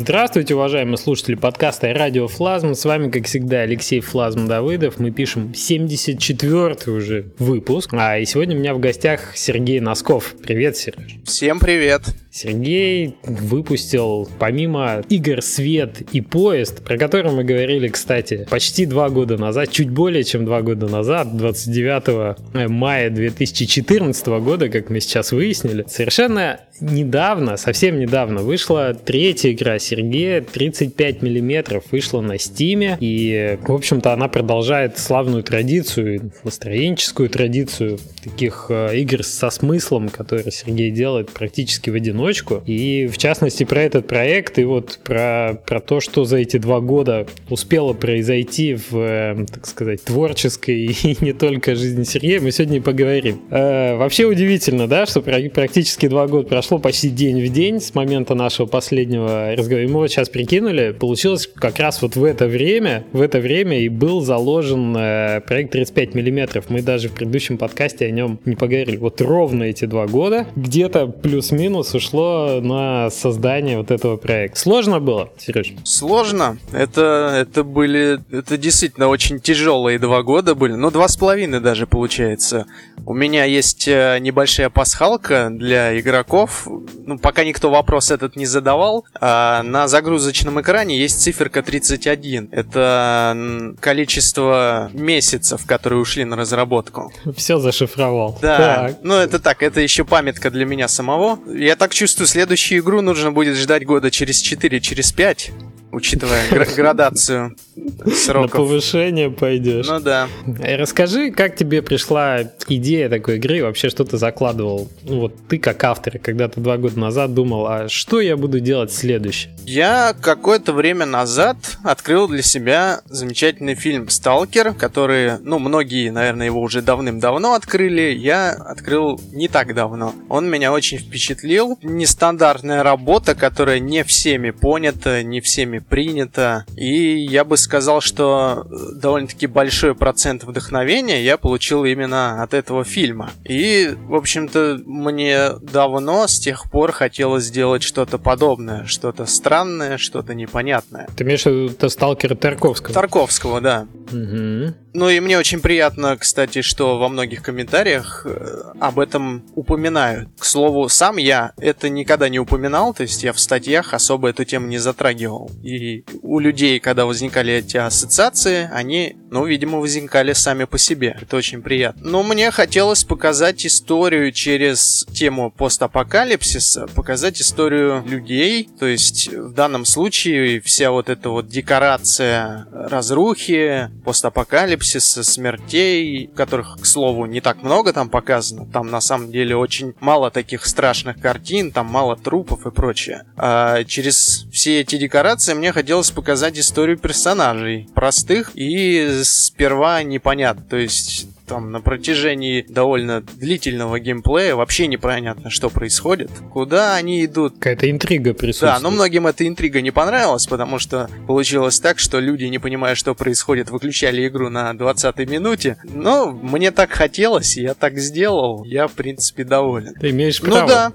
Здравствуйте, уважаемые слушатели подкаста «Радио Флазм». С вами, как всегда, Алексей Флазм Давыдов. Мы пишем 74-й уже выпуск. А и сегодня у меня в гостях Сергей Носков. Привет, Сереж. Всем привет. Сергей выпустил, помимо игр «Свет» и «Поезд», про которые мы говорили, кстати, почти два года назад, чуть более чем два года назад, 29 мая 2014 года, как мы сейчас выяснили, совершенно недавно, совсем недавно вышла третья игра Сергея, 35 миллиметров, вышла на Стиме, и, в общем-то, она продолжает славную традицию, настроенческую традицию таких э, игр со смыслом, которые Сергей делает практически в одиночку, и, в частности, про этот проект, и вот про, про то, что за эти два года успело произойти в, э, так сказать, творческой и не только жизни Сергея, мы сегодня и поговорим. Э, вообще удивительно, да, что практически два года прошло почти день в день с момента нашего последнего разговора. И мы вот сейчас прикинули, получилось как раз вот в это время, в это время и был заложен э, проект 35 миллиметров. Мы даже в предыдущем подкасте о нем не поговорили. Вот ровно эти два года где-то плюс-минус ушло на создание вот этого проекта. Сложно было, Сереж? Сложно. Это, это были, это действительно очень тяжелые два года были. Ну, два с половиной даже получается. У меня есть э, небольшая пасхалка для игроков, ну, пока никто вопрос этот не задавал, а на загрузочном экране есть циферка 31. Это количество месяцев, которые ушли на разработку. Все зашифровал. Да. Так. Ну, это так, это еще памятка для меня самого. Я так чувствую, следующую игру нужно будет ждать года через 4, через 5 учитывая градацию сроков. На повышение пойдешь. Ну да. Э, расскажи, как тебе пришла идея такой игры, вообще что ты закладывал? Ну вот ты как автор, когда ты два года назад думал, а что я буду делать следующее? Я какое-то время назад открыл для себя замечательный фильм «Сталкер», который, ну, многие, наверное, его уже давным-давно открыли, я открыл не так давно. Он меня очень впечатлил. Нестандартная работа, которая не всеми понята, не всеми принято. И я бы сказал, что э, довольно-таки большой процент вдохновения я получил именно от этого фильма. И, в общем-то, мне давно с тех пор хотелось сделать что-то подобное, что-то странное, что-то непонятное. Ты имеешь в виду сталкера Тарковского? Тарковского, да. Угу. Ну и мне очень приятно, кстати, что во многих комментариях э, об этом упоминают. К слову, сам я это никогда не упоминал, то есть я в статьях особо эту тему не затрагивал. И у людей, когда возникали эти ассоциации, они, ну, видимо, возникали сами по себе. Это очень приятно. Но мне хотелось показать историю через тему постапокалипсиса, показать историю людей, то есть в данном случае вся вот эта вот декорация разрухи, постапокалипсиса, апокалипсиса, смертей, которых, к слову, не так много там показано. Там на самом деле очень мало таких страшных картин, там мало трупов и прочее. А через все эти декорации мне хотелось показать историю персонажей. Простых и сперва непонятно. То есть там на протяжении довольно длительного геймплея вообще непонятно, что происходит, куда они идут. Какая-то интрига присутствует. Да, но многим эта интрига не понравилась, потому что получилось так, что люди, не понимая, что происходит, выключали игру на 20-й минуте. Но мне так хотелось, я так сделал, я, в принципе, доволен. Ты имеешь ну право. Ну да,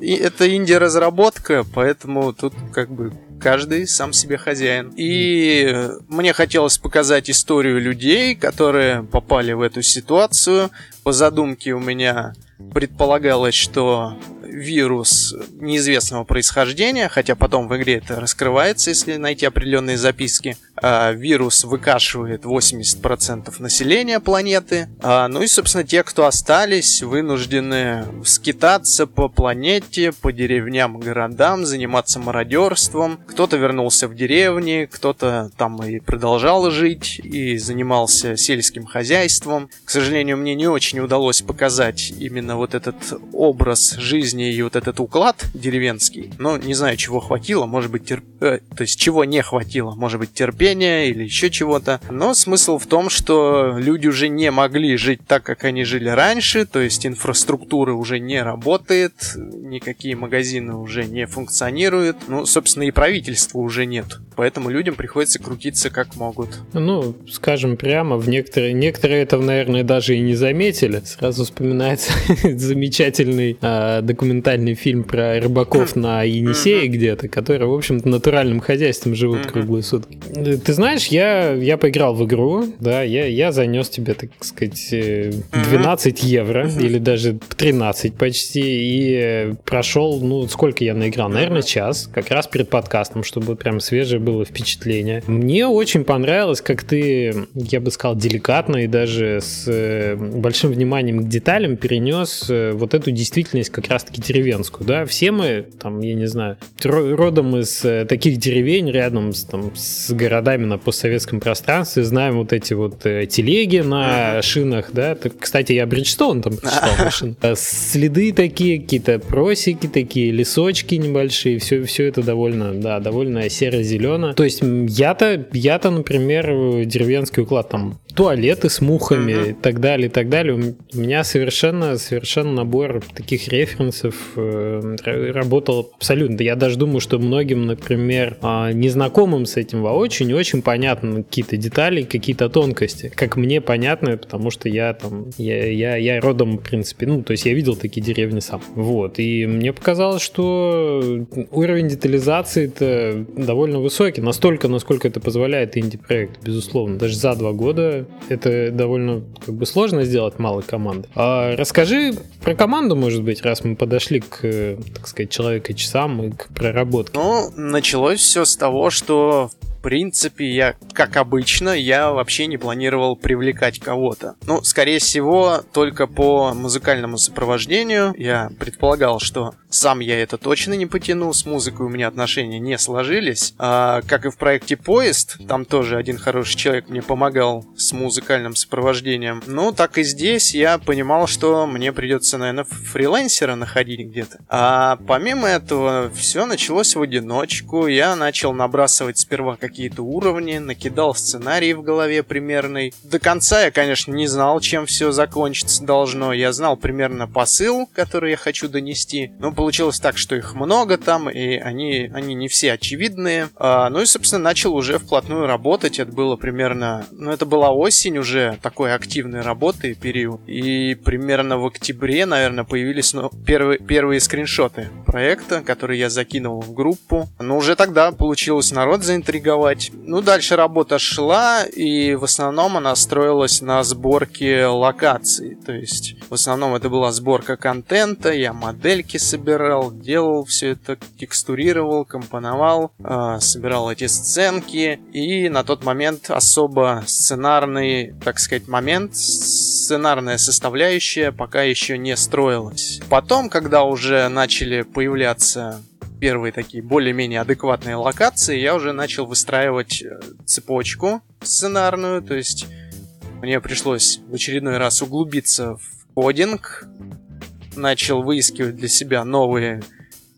это инди-разработка, поэтому тут как бы каждый сам себе хозяин. И мне хотелось показать историю людей, которые попали в эту ситуацию. По задумке у меня предполагалось, что вирус неизвестного происхождения, хотя потом в игре это раскрывается, если найти определенные записки. А, вирус выкашивает 80% населения планеты. А, ну и, собственно, те, кто остались, вынуждены скитаться по планете, по деревням, городам, заниматься мародерством. Кто-то вернулся в деревни, кто-то там и продолжал жить, и занимался сельским хозяйством. К сожалению, мне не очень удалось показать именно вот этот образ жизни и вот этот уклад деревенский, но не знаю, чего хватило, может быть, терп... э, то есть чего не хватило, может быть, терпения, или еще чего-то. Но смысл в том, что люди уже не могли жить так, как они жили раньше, то есть инфраструктура уже не работает, никакие магазины уже не функционируют, ну, собственно, и правительства уже нет. Поэтому людям приходится крутиться как могут. Ну, скажем прямо, в некоторые, некоторые это, наверное, даже и не заметили. Сразу вспоминается замечательный э, документальный фильм про рыбаков на Енисее где-то, которые, в общем-то, натуральным хозяйством живут круглые сутки. Ты знаешь, я, я поиграл в игру, да, я, я занес тебе, так сказать, 12 э, евро или даже 13 почти и прошел, ну, сколько я наиграл? Наверное, час, как раз перед подкастом, чтобы прям свежее было впечатление. Мне очень понравилось, как ты, я бы сказал, деликатно и даже с э, большим вниманием к деталям перенес э, вот эту действительность как раз-таки деревенскую, да, все мы, там, я не знаю, родом из таких деревень рядом с, там, с городами на постсоветском пространстве, знаем вот эти вот телеги на шинах, да, кстати, я Бриджстоун там прочитал машин. Следы такие, какие-то просеки такие, лесочки небольшие, все, все это довольно, да, довольно серо-зелено. То есть я-то, я-то, например, деревенский уклад там туалеты с мухами mm-hmm. и так далее, и так далее. У меня совершенно, совершенно набор таких референсов э, работал абсолютно. Я даже думаю, что многим, например, э, незнакомым с этим воочию очень понятны какие-то детали, какие-то тонкости. Как мне понятно, потому что я там, я, я, я родом, в принципе, ну, то есть я видел такие деревни сам. Вот. И мне показалось, что уровень детализации это довольно высокий. Настолько, насколько это позволяет инди-проект, безусловно. Даже за два года это довольно как бы сложно сделать малой команды. А расскажи про команду, может быть, раз мы подошли к, так сказать, человека часам и к проработке. Ну, началось все с того, что принципе, я, как обычно, я вообще не планировал привлекать кого-то. Ну, скорее всего, только по музыкальному сопровождению я предполагал, что сам я это точно не потяну, с музыкой у меня отношения не сложились. А, как и в проекте «Поезд», там тоже один хороший человек мне помогал с музыкальным сопровождением. Ну, так и здесь я понимал, что мне придется, наверное, фрилансера находить где-то. А помимо этого, все началось в одиночку. Я начал набрасывать сперва какие какие-то уровни, накидал сценарий в голове примерный. До конца я, конечно, не знал, чем все закончится должно. Я знал примерно посыл, который я хочу донести. Но получилось так, что их много там, и они, они не все очевидные. А, ну и, собственно, начал уже вплотную работать. Это было примерно... Ну, это была осень уже такой активной работы период. И примерно в октябре, наверное, появились ну, первые, первые скриншоты проекта, которые я закинул в группу. Но уже тогда получилось народ заинтриговать делать. Ну, дальше работа шла, и в основном она строилась на сборке локаций. То есть, в основном это была сборка контента, я модельки собирал, делал все это, текстурировал, компоновал, э, собирал эти сценки. И на тот момент особо сценарный, так сказать, момент, сценарная составляющая пока еще не строилась. Потом, когда уже начали появляться первые такие более-менее адекватные локации, я уже начал выстраивать э, цепочку сценарную, то есть мне пришлось в очередной раз углубиться в кодинг, начал выискивать для себя новые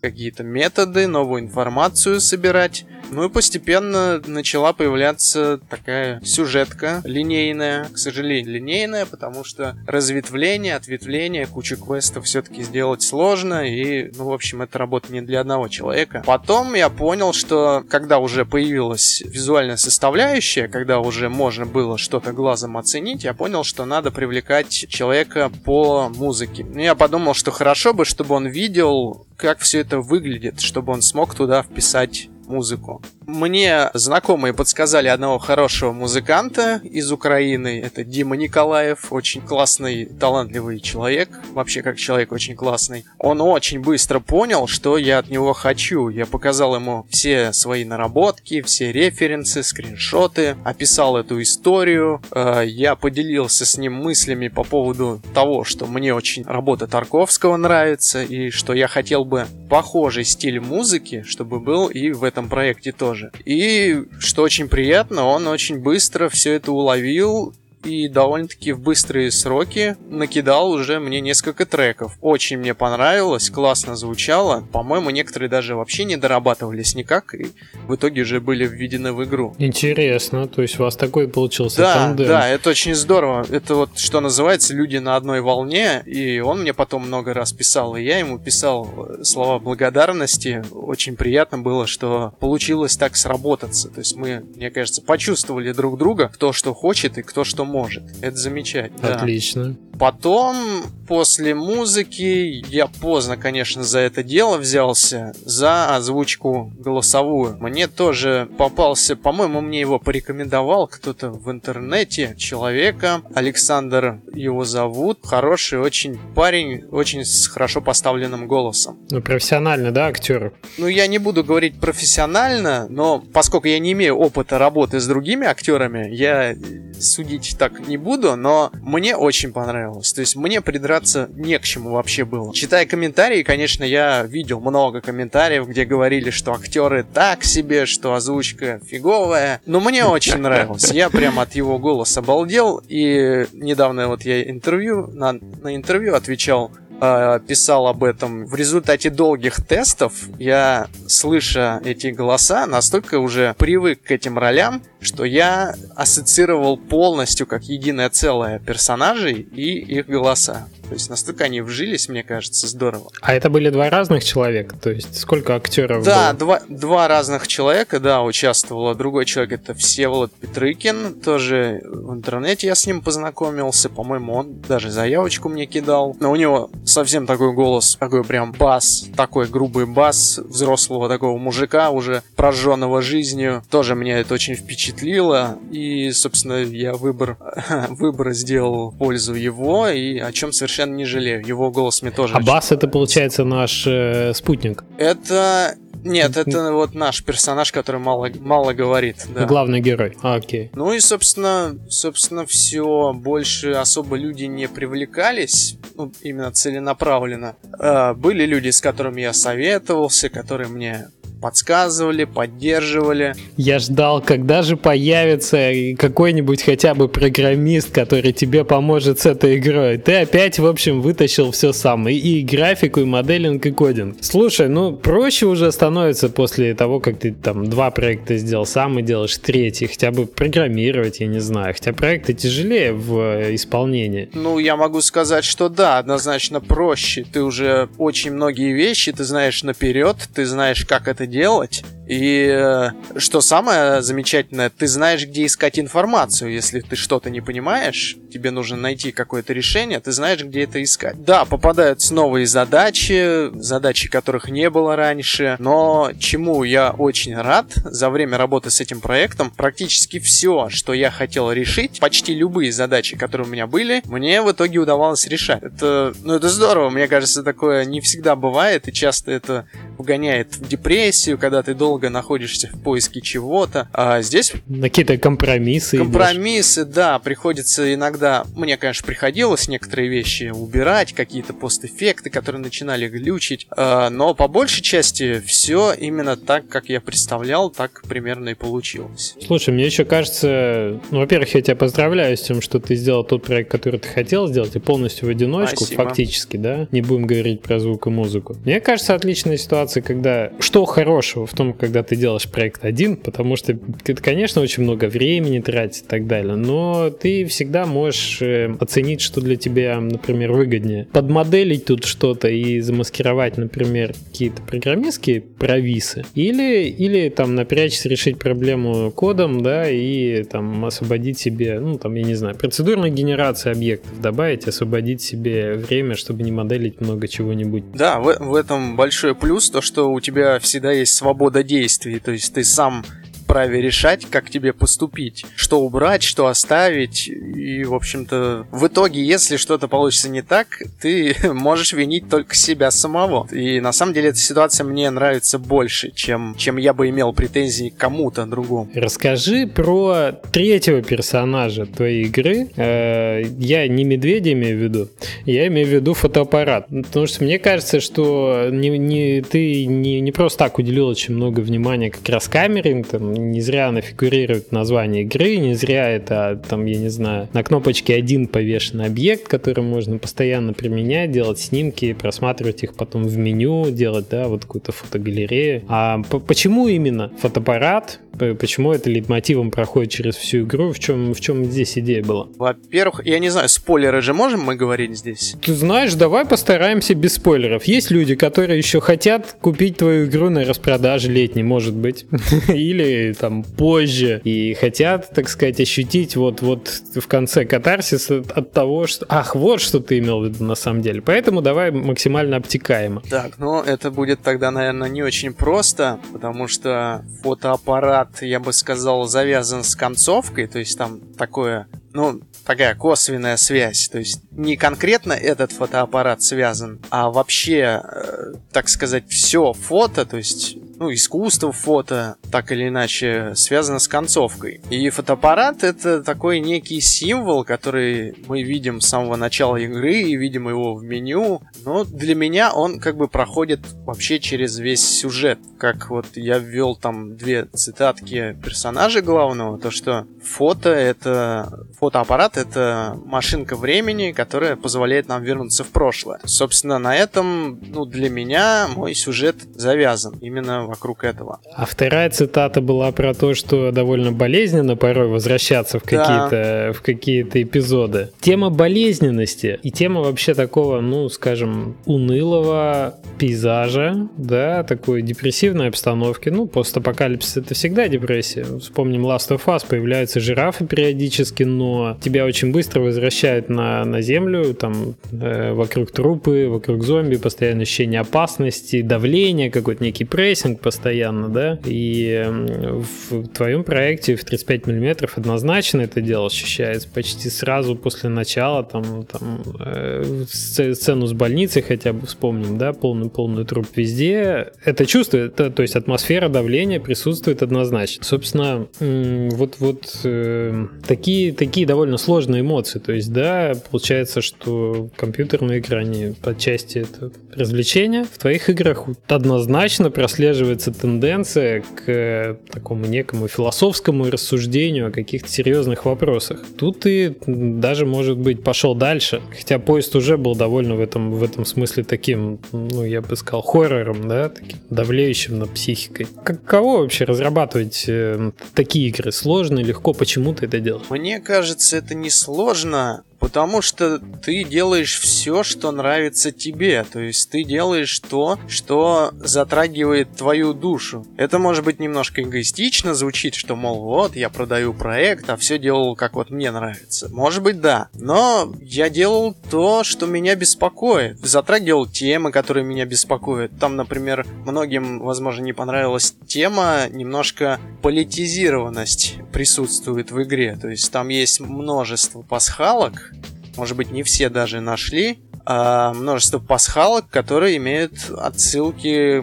какие-то методы, новую информацию собирать. Ну и постепенно начала появляться такая сюжетка линейная, к сожалению, линейная, потому что разветвление, ответвление, кучу квестов все-таки сделать сложно, и, ну, в общем, это работа не для одного человека. Потом я понял, что когда уже появилась визуальная составляющая, когда уже можно было что-то глазом оценить, я понял, что надо привлекать человека по музыке. Ну, я подумал, что хорошо бы, чтобы он видел, как все это выглядит, чтобы он смог туда вписать музыку. Мне знакомые подсказали одного хорошего музыканта из Украины. Это Дима Николаев, очень классный, талантливый человек. Вообще, как человек очень классный. Он очень быстро понял, что я от него хочу. Я показал ему все свои наработки, все референсы, скриншоты, описал эту историю. Э, я поделился с ним мыслями по поводу того, что мне очень работа Тарковского нравится, и что я хотел бы похожий стиль музыки, чтобы был и в этом проекте тоже. И, что очень приятно, он очень быстро все это уловил и довольно-таки в быстрые сроки накидал уже мне несколько треков. Очень мне понравилось, классно звучало. По-моему, некоторые даже вообще не дорабатывались никак, и в итоге уже были введены в игру. Интересно, то есть у вас такой получился да, тандем. Да, это очень здорово. Это вот, что называется, люди на одной волне, и он мне потом много раз писал, и я ему писал э, слова благодарности. Очень приятно было, что получилось так сработаться. То есть мы, мне кажется, почувствовали друг друга, кто что хочет и кто что может. Это замечательно. Отлично. Да. Потом, после музыки, я поздно, конечно, за это дело взялся, за озвучку голосовую. Мне тоже попался, по-моему, мне его порекомендовал кто-то в интернете, человека. Александр его зовут. Хороший очень парень, очень с хорошо поставленным голосом. Ну, профессионально, да, актер? Ну, я не буду говорить профессионально, но поскольку я не имею опыта работы с другими актерами, я судить так не буду, но мне очень понравилось. То есть мне придраться не к чему вообще было. Читая комментарии, конечно, я видел много комментариев, где говорили, что актеры так себе, что озвучка фиговая. Но мне очень нравилось. Я прям от его голоса обалдел. И недавно вот я интервью, на, на интервью отвечал э, писал об этом. В результате долгих тестов я, слыша эти голоса, настолько уже привык к этим ролям, что я ассоциировал полностью как единое целое персонажей и их голоса. То есть настолько они вжились, мне кажется, здорово. А это были два разных человека? То есть сколько актеров Да, было? Два, два разных человека, да, участвовало. Другой человек это Всеволод Петрыкин, тоже в интернете я с ним познакомился. По-моему, он даже заявочку мне кидал. Но у него совсем такой голос, такой прям бас, такой грубый бас взрослого такого мужика, уже прожженного жизнью. Тоже меня это очень впечатлило. И, собственно, я выбор, выбор сделал в пользу его, и о чем совершенно не жалею. Его голос мне тоже. А Бас это получается наш э, спутник. Это нет, это вот наш персонаж, который мало, мало говорит. Да. Главный герой. А, окей. Ну и, собственно, собственно, все. Больше особо люди не привлекались, ну, именно целенаправленно. Э, были люди, с которыми я советовался, которые мне подсказывали, поддерживали. Я ждал, когда же появится какой-нибудь хотя бы программист, который тебе поможет с этой игрой. Ты опять, в общем, вытащил все сам. И, и графику, и моделинг, и кодинг. Слушай, ну проще уже становится после того, как ты там два проекта сделал сам и делаешь третий. Хотя бы программировать, я не знаю. Хотя проекты тяжелее в э, исполнении. Ну, я могу сказать, что да, однозначно проще. Ты уже очень многие вещи, ты знаешь наперед, ты знаешь, как это делать. И э, что самое замечательное, ты знаешь, где искать информацию. Если ты что-то не понимаешь, тебе нужно найти какое-то решение, ты знаешь, где это искать. Да, попадаются новые задачи, задачи которых не было раньше, но чему я очень рад за время работы с этим проектом, практически все, что я хотел решить, почти любые задачи, которые у меня были, мне в итоге удавалось решать. Это, ну, это здорово, мне кажется, такое не всегда бывает, и часто это вгоняет в депрессию, когда ты долго находишься в поиске чего-то. А здесь... Какие-то компромиссы. Компромиссы, идешь. да, приходится иногда... Мне, конечно, приходилось некоторые вещи убирать, какие-то постэффекты, которые начинали глючить, а, но по большей части все именно так, как я представлял, так примерно и получилось. Слушай, мне еще кажется, ну, во-первых, я тебя поздравляю с тем, что ты сделал тот проект, который ты хотел сделать, и полностью в одиночку, Спасибо. фактически, да? Не будем говорить про звук и музыку. Мне кажется, отличная ситуация, когда... Что хорошего в том, когда ты делаешь проект один, потому что это, конечно, очень много времени тратить и так далее, но ты всегда можешь э, оценить, что для тебя, например, выгоднее. Подмоделить тут что-то и замаскировать, например, какие-то программистские провисы, или, или там напрячься, решить проблему кодом, да, и там освободить себе, ну, там, я не знаю, процедурной генерации объектов добавить, освободить себе время, чтобы не моделить много чего-нибудь. Да, в, в этом большой плюс, то, что у тебя всегда есть свобода действий, то есть ты сам вправе решать, как тебе поступить, что убрать, что оставить. И, в общем-то, в итоге, если что-то получится не так, ты можешь винить только себя самого. И на самом деле эта ситуация мне нравится больше, чем, чем я бы имел претензии к кому-то другому. Расскажи про третьего персонажа твоей игры. Э, я не медведя имею в виду, я имею в виду фотоаппарат. Потому что мне кажется, что не, не, ты не, не просто так уделил очень много внимания как раз камере, там, не зря она фигурирует в названии игры, не зря это, там, я не знаю, на кнопочке один повешен объект, который можно постоянно применять, делать снимки, просматривать их потом в меню, делать, да, вот какую-то фотогалерею. А почему именно фотоаппарат? Почему это лейтмотивом проходит через всю игру? В чем, в чем здесь идея была? Во-первых, я не знаю, спойлеры же можем мы говорить здесь? Ты знаешь, давай постараемся без спойлеров. Есть люди, которые еще хотят купить твою игру на распродаже летней, может быть, или там позже, и хотят, так сказать, ощутить вот, вот в конце катарсис от того, что... Ах, вот что ты имел в виду на самом деле. Поэтому давай максимально обтекаемо. Так, ну это будет тогда, наверное, не очень просто, потому что фотоаппарат, я бы сказал, завязан с концовкой, то есть там такое ну, такая косвенная связь. То есть не конкретно этот фотоаппарат связан, а вообще, э, так сказать, все фото, то есть ну, искусство фото, так или иначе, связано с концовкой. И фотоаппарат — это такой некий символ, который мы видим с самого начала игры и видим его в меню, но для меня он как бы проходит вообще через весь сюжет. Как вот я ввел там две цитатки персонажа главного, то что фото — это... Фотоаппарат — это машинка времени, которая позволяет нам вернуться в прошлое. Собственно, на этом, ну, для меня мой сюжет завязан. Именно вокруг этого. А вторая цитата была про то, что довольно болезненно порой возвращаться в какие-то да. в какие-то эпизоды. Тема болезненности и тема вообще такого, ну, скажем, унылого пейзажа, да, такой депрессивной обстановки. Ну, постапокалипсис это всегда депрессия. Вспомним Last of Us, появляются жирафы периодически, но тебя очень быстро возвращают на, на землю, там э, вокруг трупы, вокруг зомби, постоянное ощущение опасности, давление, какой-то некий прессинг, трекинг постоянно, да, и в твоем проекте в 35 миллиметров однозначно это дело ощущается почти сразу после начала, там, там э, сцену с больницей хотя бы вспомним, да, полный-полный труп везде, это чувство, это, то есть атмосфера давления присутствует однозначно. Собственно, вот, вот э, такие, такие довольно сложные эмоции, то есть, да, получается, что компьютерные игры, они по части это развлечения, в твоих играх однозначно прослеживают прослеживается тенденция к э, такому некому философскому рассуждению о каких-то серьезных вопросах. Тут ты даже, может быть, пошел дальше. Хотя поезд уже был довольно в этом, в этом смысле таким, ну, я бы сказал, хоррором, да, таким давлеющим над психикой. Каково вообще разрабатывать э, такие игры? Сложно, легко? Почему ты это делаешь? Мне кажется, это не сложно. Потому что ты делаешь все, что нравится тебе. То есть ты делаешь то, что затрагивает твою душу. Это может быть немножко эгоистично звучит, что, мол, вот, я продаю проект, а все делал, как вот мне нравится. Может быть, да. Но я делал то, что меня беспокоит. Затрагивал темы, которые меня беспокоят. Там, например, многим, возможно, не понравилась тема, немножко политизированность присутствует в игре. То есть там есть множество пасхалок, может быть, не все даже нашли, а множество пасхалок, которые имеют отсылки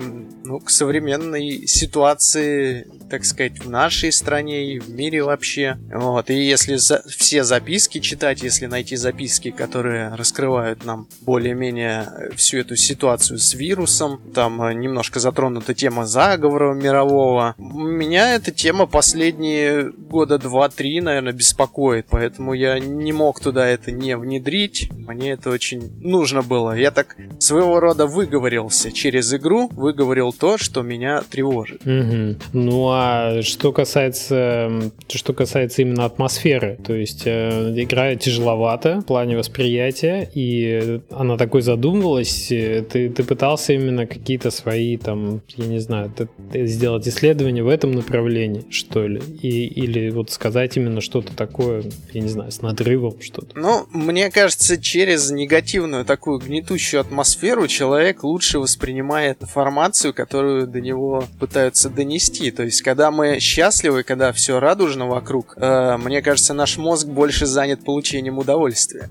ну, к современной ситуации так сказать, в нашей стране и в мире вообще. Вот. И если за все записки читать, если найти записки, которые раскрывают нам более-менее всю эту ситуацию с вирусом, там э, немножко затронута тема заговора мирового. Меня эта тема последние года два-три, наверное, беспокоит, поэтому я не мог туда это не внедрить. Мне это очень нужно было. Я так своего рода выговорился через игру, выговорил то, что меня тревожит. Угу. Ну а что касается, что касается именно атмосферы, то есть э, игра тяжеловата в плане восприятия, и она такой задумывалась, ты, ты пытался именно какие-то свои там, я не знаю, сделать исследования в этом направлении, что ли, и, или вот сказать именно что-то такое, я не знаю, с надрывом что-то. Ну, мне кажется, через негативную такую гнетущую атмосферу человек лучше воспринимает информацию, которую до него пытаются донести, то есть когда мы счастливы, когда все радужно вокруг, э, мне кажется, наш мозг больше занят получением удовольствия.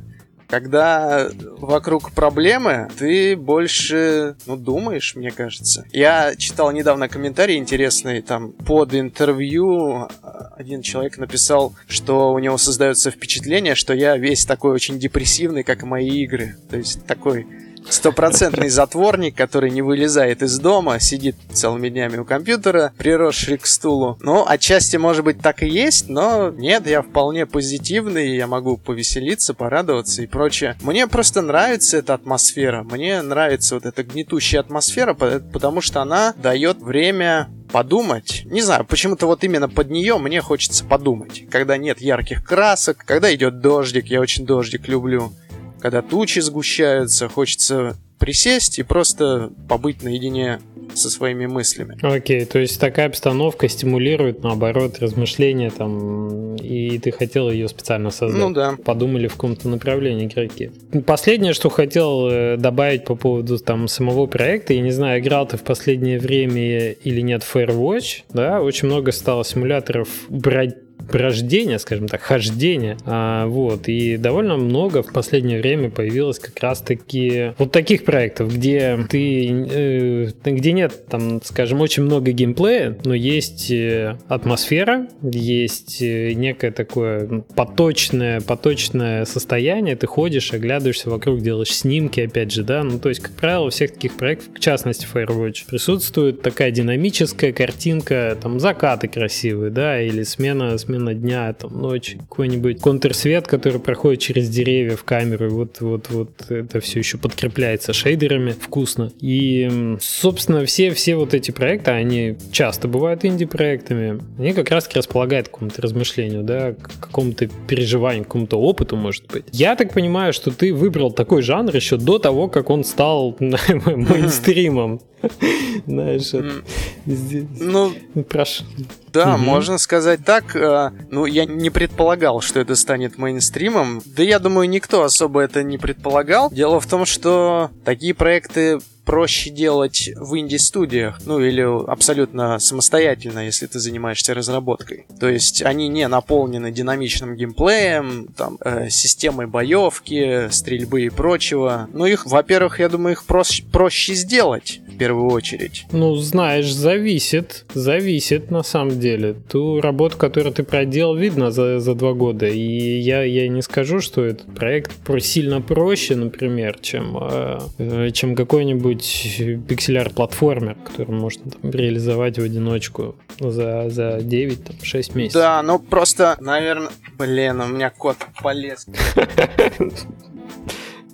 Когда вокруг проблемы, ты больше, ну, думаешь, мне кажется. Я читал недавно комментарий интересный, там, под интервью один человек написал, что у него создается впечатление, что я весь такой очень депрессивный, как мои игры. То есть такой стопроцентный затворник, который не вылезает из дома, сидит целыми днями у компьютера, приросший к стулу. Ну, отчасти, может быть, так и есть, но нет, я вполне позитивный, я могу повеселиться, порадоваться и прочее. Мне просто нравится эта атмосфера, мне нравится вот эта гнетущая атмосфера, потому что она дает время подумать. Не знаю, почему-то вот именно под нее мне хочется подумать. Когда нет ярких красок, когда идет дождик, я очень дождик люблю. Когда тучи сгущаются, хочется присесть и просто побыть наедине со своими мыслями. Окей, okay, то есть такая обстановка стимулирует, наоборот, размышления там, и ты хотел ее специально создать. Ну да. Подумали в каком-то направлении игроки. Последнее, что хотел э, добавить по поводу там самого проекта, я не знаю, играл ты в последнее время или нет Firewatch, да, очень много стало симуляторов брать рождения, скажем так, хождения. А, вот, и довольно много в последнее время появилось как раз-таки вот таких проектов, где ты, э, где нет, там, скажем, очень много геймплея, но есть э, атмосфера, есть э, некое такое поточное, поточное состояние, ты ходишь, оглядываешься вокруг, делаешь снимки, опять же, да, ну, то есть, как правило, у всех таких проектов, в частности, Firewatch, присутствует такая динамическая картинка, там, закаты красивые, да, или смена, смена смена дня, там, ночи, какой-нибудь контрсвет, который проходит через деревья в камеру, вот, вот, вот это все еще подкрепляется шейдерами вкусно. И, собственно, все, все вот эти проекты, они часто бывают инди-проектами, они как раз-таки располагают к какому-то размышлению, да, к какому-то переживанию, к какому-то опыту, может быть. Я так понимаю, что ты выбрал такой жанр еще до того, как он стал мейнстримом. Знаешь, ну, прошу. Да, угу. можно сказать так. Э, ну, я не предполагал, что это станет мейнстримом. Да я думаю, никто особо это не предполагал. Дело в том, что такие проекты проще делать в инди-студиях, ну или абсолютно самостоятельно, если ты занимаешься разработкой. То есть они не наполнены динамичным геймплеем, там, э, системой боевки, стрельбы и прочего. Ну их, во-первых, я думаю, их проще, проще сделать в первую очередь. Ну, знаешь, зависит, зависит на самом деле. Ту работу, которую ты проделал, видно за, за два года. И я, я не скажу, что этот проект сильно проще, например, чем, э, чем какой-нибудь какой-нибудь пикселяр-платформер, который можно там, реализовать в одиночку за, за 9-6 месяцев. Да, ну просто, наверное... Блин, у меня кот полез.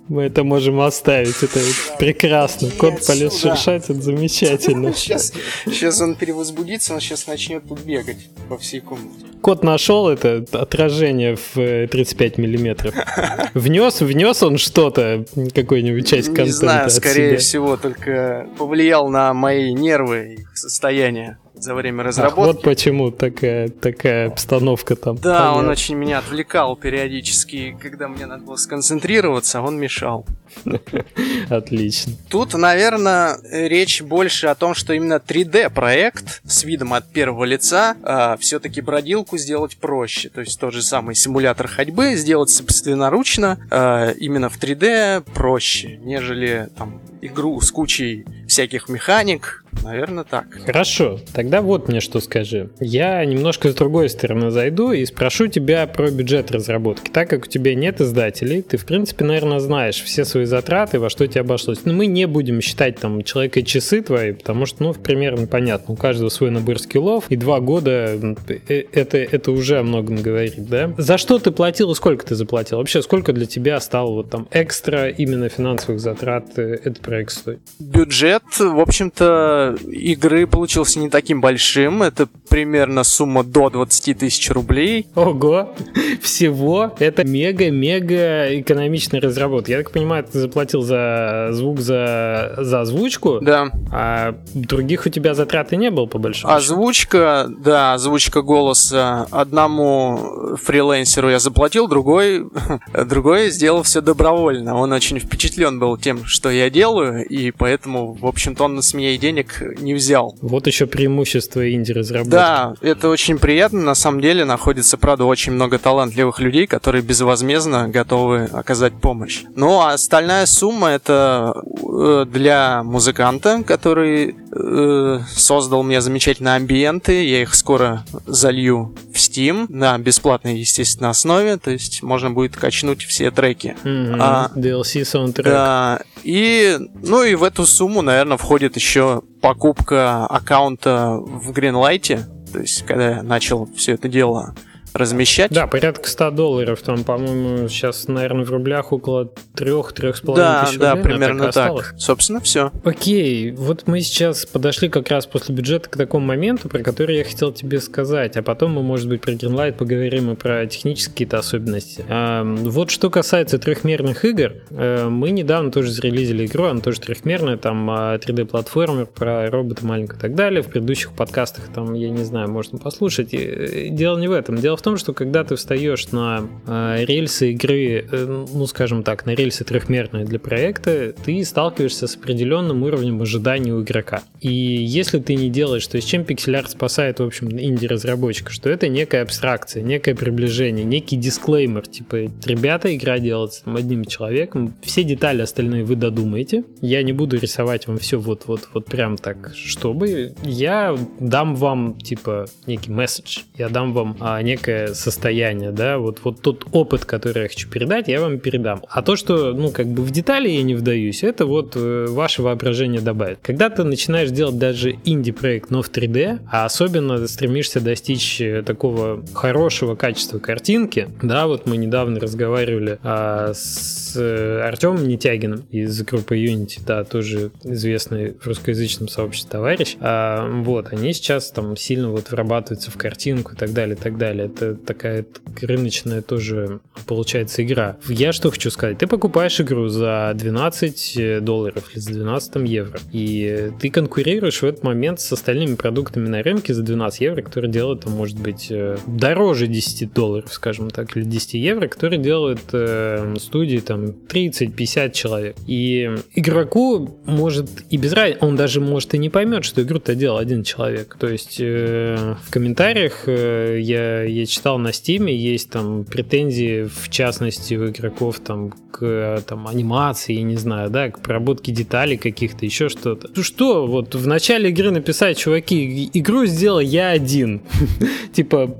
Мы это можем оставить, это прекрасно. Кот полез да. шершать, это замечательно. Сейчас, сейчас он перевозбудится, он сейчас начнет тут бегать по всей комнате. Кот нашел это отражение в 35 э, миллиметров. Внес, внес он что-то, какую-нибудь часть контента. Не знаю, скорее всего, только повлиял на мои нервы и состояние за время разработки. Ах, вот почему такая, такая обстановка там. Да, Понятно. он очень меня отвлекал периодически, когда мне надо было сконцентрироваться, он мешал. Отлично. Тут, наверное, речь больше о том, что именно 3D проект с видом от первого лица э, а, все-таки бродилку сделать проще. То есть тот же самый симулятор ходьбы сделать собственноручно э, именно в 3D проще, нежели там игру с кучей всяких механик, Наверное, так. Хорошо, тогда вот мне что скажи. Я немножко с другой стороны зайду и спрошу тебя про бюджет разработки. Так как у тебя нет издателей, ты, в принципе, наверное, знаешь все свои затраты, во что тебе обошлось. Но мы не будем считать там человека часы твои, потому что, ну, примерно понятно. У каждого свой набор скиллов, и два года э, это, это уже о многом говорит, да? За что ты платил и сколько ты заплатил? Вообще, сколько для тебя стало вот там экстра именно финансовых затрат э, этот проект стоит? Бюджет, в общем-то, игры получился не таким большим. Это примерно сумма до 20 тысяч рублей. Ого! Всего? Это мега-мега экономичная разработка. Я так понимаю, ты заплатил за звук, за, за озвучку? Да. А других у тебя затрат и не было, по большому Озвучка, да, озвучка голоса. Одному фрилансеру я заплатил, другой, другой сделал все добровольно. Он очень впечатлен был тем, что я делаю, и поэтому, в общем-то, он с меня и денег не взял. Вот еще преимущество инди-разработки. Да, это очень приятно. На самом деле находится, правда, очень много талантливых людей, которые безвозмездно готовы оказать помощь. Ну, а остальная сумма это э, для музыканта, который э, создал мне замечательные амбиенты, я их скоро залью в Steam на бесплатной, естественно, основе, то есть можно будет качнуть все треки. Mm-hmm. А, DLC soundtrack. Да, и, ну и в эту сумму, наверное, входит еще покупка аккаунта в Greenlight, то есть когда я начал все это дело размещать. Да, порядка 100 долларов. Там, по-моему, сейчас, наверное, в рублях около 3-3,5 да, тысяч да, рублей. примерно так. Осталось. Собственно, все. Окей, вот мы сейчас подошли как раз после бюджета к такому моменту, про который я хотел тебе сказать, а потом мы, может быть, про Greenlight поговорим и про технические какие-то особенности. А, вот что касается трехмерных игр, э, мы недавно тоже зарелизили игру, она тоже трехмерная, там 3D-платформер про робота маленького и так далее. В предыдущих подкастах там, я не знаю, можно послушать. И дело не в этом. Дело в том, что когда ты встаешь на э, рельсы игры, э, ну, скажем так, на рельсы трехмерные для проекта, ты сталкиваешься с определенным уровнем ожидания у игрока. И если ты не делаешь, то есть чем пиксель-арт спасает, в общем, инди-разработчика, что это некая абстракция, некое приближение, некий дисклеймер, типа, ребята, игра делается там, одним человеком, все детали остальные вы додумаете, я не буду рисовать вам все вот-вот вот прям так, чтобы. Я дам вам, типа, некий месседж, я дам вам а, некое состояние, да, вот, вот тот опыт, который я хочу передать, я вам передам. А то, что, ну, как бы в детали я не вдаюсь, это вот э, ваше воображение добавит. Когда ты начинаешь делать даже инди-проект, но в 3D, а особенно стремишься достичь э, такого хорошего качества картинки, да, вот мы недавно разговаривали а, с э, Артемом Нетягиным из группы Unity, да, тоже известный в русскоязычном сообществе товарищ, а, вот, они сейчас там сильно вот врабатываются в картинку и так далее, и так далее. Это такая рыночная тоже получается игра. Я что хочу сказать, ты покупаешь игру за 12 долларов или за 12 евро, и ты конкурируешь в этот момент с остальными продуктами на рынке за 12 евро, которые делают, там, может быть, э, дороже 10 долларов, скажем так, или 10 евро, которые делают э, студии там 30-50 человек. И игроку может и без разницы, он даже может и не поймет, что игру-то делал один человек. То есть э, в комментариях э, я, я читал на Стиме, есть там претензии, в частности, у игроков там к там, анимации, не знаю, да, к проработке деталей каких-то, еще что-то. Ну что, вот в начале игры написать, чуваки, игру сделал я один. Типа,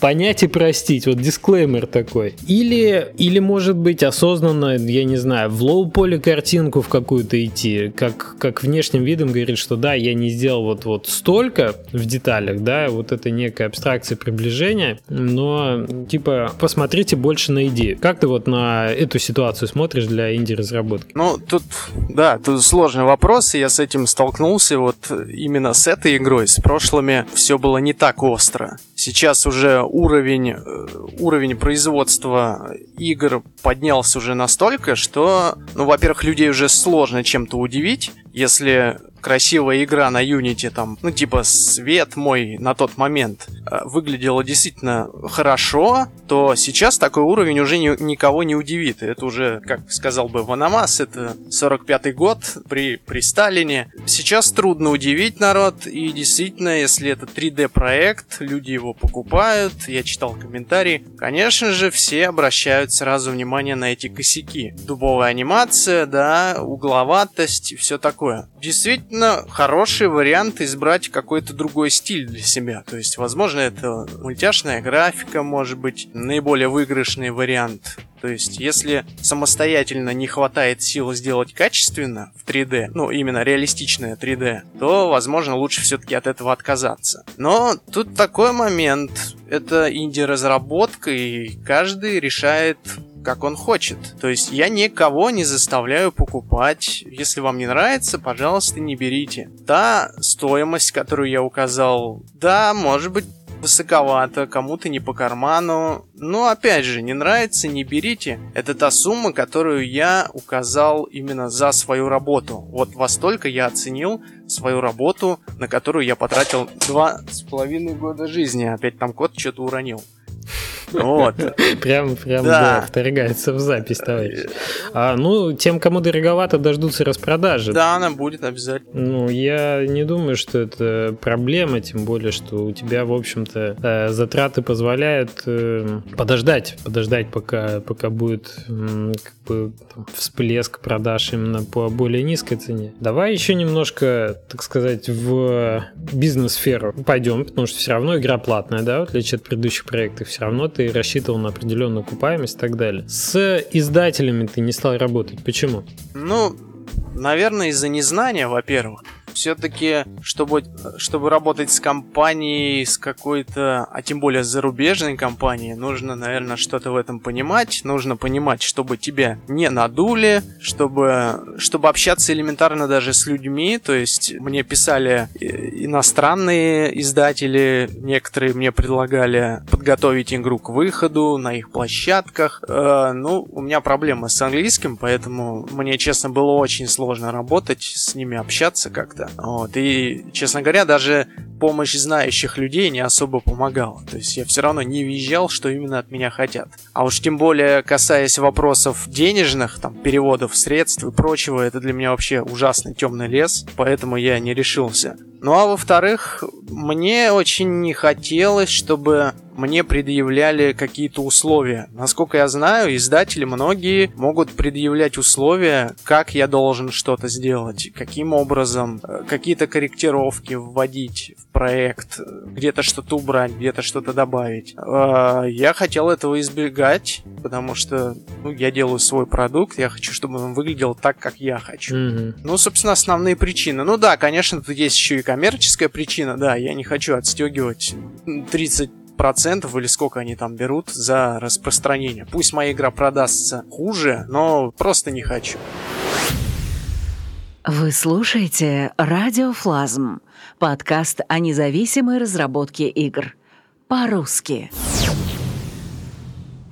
понять и простить, вот дисклеймер такой. Или, или может быть осознанно, я не знаю, в лоу-поле картинку в какую-то идти, как, как внешним видом говорит, что да, я не сделал вот, вот столько в деталях, да, вот это некая абстракция приближения, но типа посмотрите больше на идею. Как ты вот на эту ситуацию смотришь для инди-разработки? Ну, тут, да, тут сложный вопрос, и я с этим столкнулся вот именно с этой игрой. С прошлыми все было не так остро. Сейчас уже уровень, э, уровень производства игр поднялся уже настолько, что, ну, во-первых, людей уже сложно чем-то удивить. Если красивая игра на Unity, там, ну, типа, свет мой на тот момент э, выглядела действительно хорошо, то сейчас такой уровень уже ни, никого не удивит. Это уже, как сказал бы Ванамас, это 45-й год при, при Сталине. Сейчас трудно удивить народ, и действительно, если это 3D-проект, люди его покупают, я читал комментарии, конечно же, все обращают сразу внимание на эти косяки. Дубовая анимация, да, угловатость и все такое. Действительно, действительно хороший вариант избрать какой-то другой стиль для себя. То есть, возможно, это мультяшная графика, может быть, наиболее выигрышный вариант. То есть, если самостоятельно не хватает сил сделать качественно в 3D, ну, именно реалистичное 3D, то, возможно, лучше все-таки от этого отказаться. Но тут такой момент. Это инди-разработка, и каждый решает как он хочет. То есть я никого не заставляю покупать. Если вам не нравится, пожалуйста, не берите. Та стоимость, которую я указал, да, может быть, высоковато, кому-то не по карману. Но опять же, не нравится, не берите. Это та сумма, которую я указал именно за свою работу. Вот во столько я оценил свою работу, на которую я потратил два с половиной года жизни. Опять там кот что-то уронил. Вот. Прям, прям, да, вторгается в запись, товарищ. А, ну, тем, кому дороговато, дождутся распродажи. Да, она будет обязательно. Ну, я не думаю, что это проблема, тем более, что у тебя, в общем-то, э, затраты позволяют э, подождать, подождать, пока, пока будет как бы всплеск продаж именно по более низкой цене. Давай еще немножко, так сказать, в бизнес-сферу пойдем, потому что все равно игра платная, да, в отличие от предыдущих проектов, все равно ты рассчитывал на определенную окупаемость и так далее. С издателями ты не стал работать. Почему? Ну, наверное, из-за незнания, во-первых все-таки, чтобы, чтобы работать с компанией, с какой-то, а тем более с зарубежной компанией, нужно, наверное, что-то в этом понимать. Нужно понимать, чтобы тебя не надули, чтобы, чтобы общаться элементарно даже с людьми. То есть мне писали иностранные издатели, некоторые мне предлагали подготовить игру к выходу на их площадках. Э, ну, у меня проблемы с английским, поэтому мне, честно, было очень сложно работать, с ними общаться как-то. Вот. И, честно говоря, даже помощь знающих людей не особо помогала. То есть я все равно не въезжал, что именно от меня хотят. А уж тем более, касаясь вопросов денежных, там, переводов средств и прочего, это для меня вообще ужасный темный лес, поэтому я не решился. Ну а во-вторых, мне очень не хотелось, чтобы мне предъявляли какие-то условия. Насколько я знаю, издатели многие могут предъявлять условия, как я должен что-то сделать, каким образом, э, какие-то корректировки вводить в проект, где-то что-то убрать, где-то что-то добавить. Э, я хотел этого избегать, потому что ну, я делаю свой продукт, я хочу, чтобы он выглядел так, как я хочу. Mm-hmm. Ну, собственно, основные причины. Ну да, конечно, тут есть еще и коммерческая причина, да, я не хочу отстегивать 30 процентов или сколько они там берут за распространение. Пусть моя игра продастся хуже, но просто не хочу. Вы слушаете «Радиофлазм» — подкаст о независимой разработке игр. По-русски.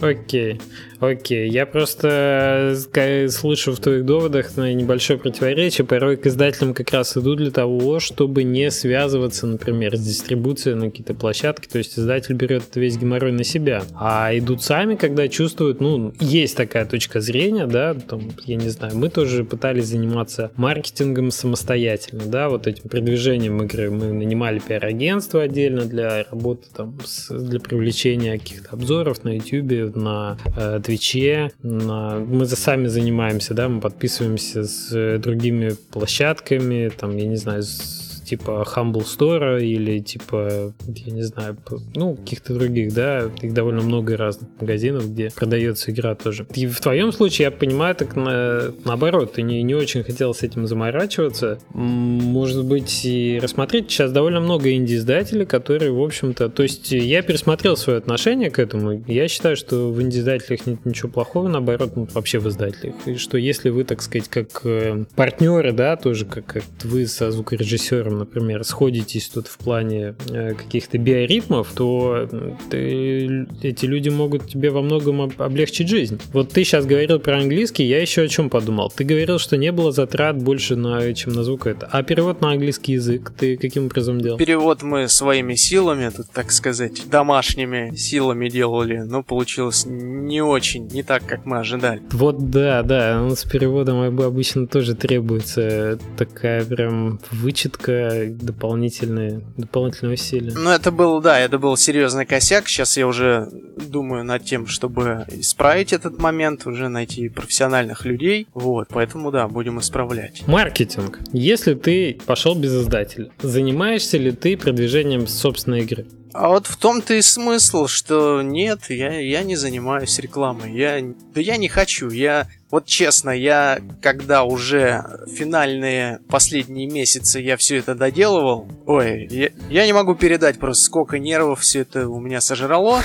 Окей. Окей, я просто э, слышу в твоих доводах на небольшое противоречие. Порой к издателям как раз идут для того, чтобы не связываться, например, с дистрибуцией на какие-то площадки. То есть издатель берет весь геморрой на себя. А идут сами, когда чувствуют, ну, есть такая точка зрения, да, там, я не знаю, мы тоже пытались заниматься маркетингом самостоятельно, да, вот этим продвижением игры. Мы нанимали пиар-агентство отдельно для работы, там, с, для привлечения каких-то обзоров на YouTube, на э, Твиче. Мы за сами занимаемся, да, мы подписываемся с другими площадками, там, я не знаю, с типа Humble Store или типа, я не знаю, ну, каких-то других, да, их довольно много разных магазинов, где продается игра тоже. И в твоем случае, я понимаю, так на, наоборот, ты не, не очень хотел с этим заморачиваться. Может быть, и рассмотреть сейчас довольно много инди-издателей, которые, в общем-то, то есть я пересмотрел свое отношение к этому. Я считаю, что в инди-издателях нет ничего плохого, наоборот, ну, вообще в издателях. И что если вы, так сказать, как э, партнеры, да, тоже как, как вы со звукорежиссером например, сходитесь тут в плане э, каких-то биоритмов, то ты, эти люди могут тебе во многом облегчить жизнь. Вот ты сейчас говорил про английский, я еще о чем подумал. Ты говорил, что не было затрат больше на, чем на звук это. А перевод на английский язык ты каким образом делал? Перевод мы своими силами, тут так сказать, домашними силами делали, но получилось не очень, не так, как мы ожидали. Вот да, да, ну, с переводом обычно тоже требуется такая прям вычетка дополнительные, дополнительные усилия. Ну, это был, да, это был серьезный косяк. Сейчас я уже думаю над тем, чтобы исправить этот момент, уже найти профессиональных людей. Вот, поэтому, да, будем исправлять. Маркетинг. Если ты пошел без издателя, занимаешься ли ты продвижением собственной игры? А вот в том-то и смысл, что нет, я, я не занимаюсь рекламой. Я, да я не хочу. Я вот честно, я когда уже финальные последние месяцы я все это доделывал, ой, я, я не могу передать просто сколько нервов все это у меня сожрало,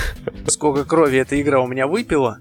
сколько крови эта игра у меня выпила.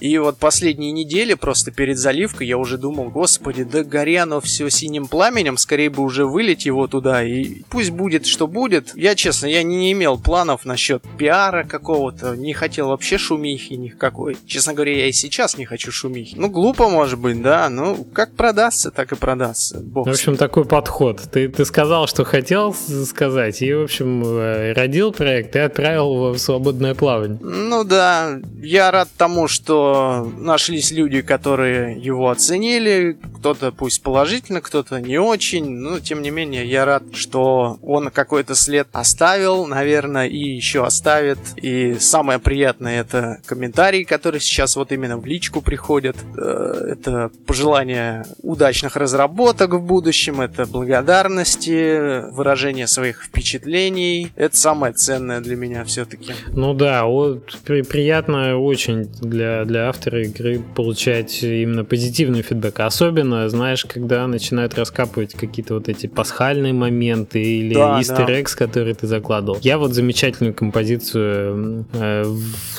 И вот последние недели просто перед заливкой я уже думал, господи, да горя оно все синим пламенем, скорее бы уже вылить его туда, и пусть будет, что будет. Я, честно, я не имел планов насчет пиара какого-то, не хотел вообще шумихи никакой. Честно говоря, я и сейчас не хочу шумихи. Ну, глупо, может быть, да. Ну, как продастся, так и продастся. Бог в общем, такой подход. Ты, ты сказал, что хотел сказать, и, в общем, э, родил проект и отправил его в свободное плавание. Ну да, я рад тому, что нашлись люди, которые его оценили. Кто-то пусть положительно, кто-то не очень. Но, тем не менее, я рад, что он какой-то след оставил, наверное, и еще оставит. И самое приятное это комментарии, которые сейчас вот именно в личку приходят. Э, это пожелания удачных разработок в будущем, это благодарности, выражение своих впечатлений. Это самое ценное для меня все-таки. Ну да, вот приятно очень для, для автора игры получать именно позитивный фидбэк. Особенно, знаешь, когда начинают раскапывать какие-то вот эти пасхальные моменты или да, easter eggs, да. которые ты закладывал. Я вот замечательную композицию э,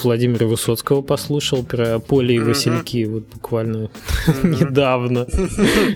Владимира Высоцкого послушал про поле и васильки вот буквально недавно.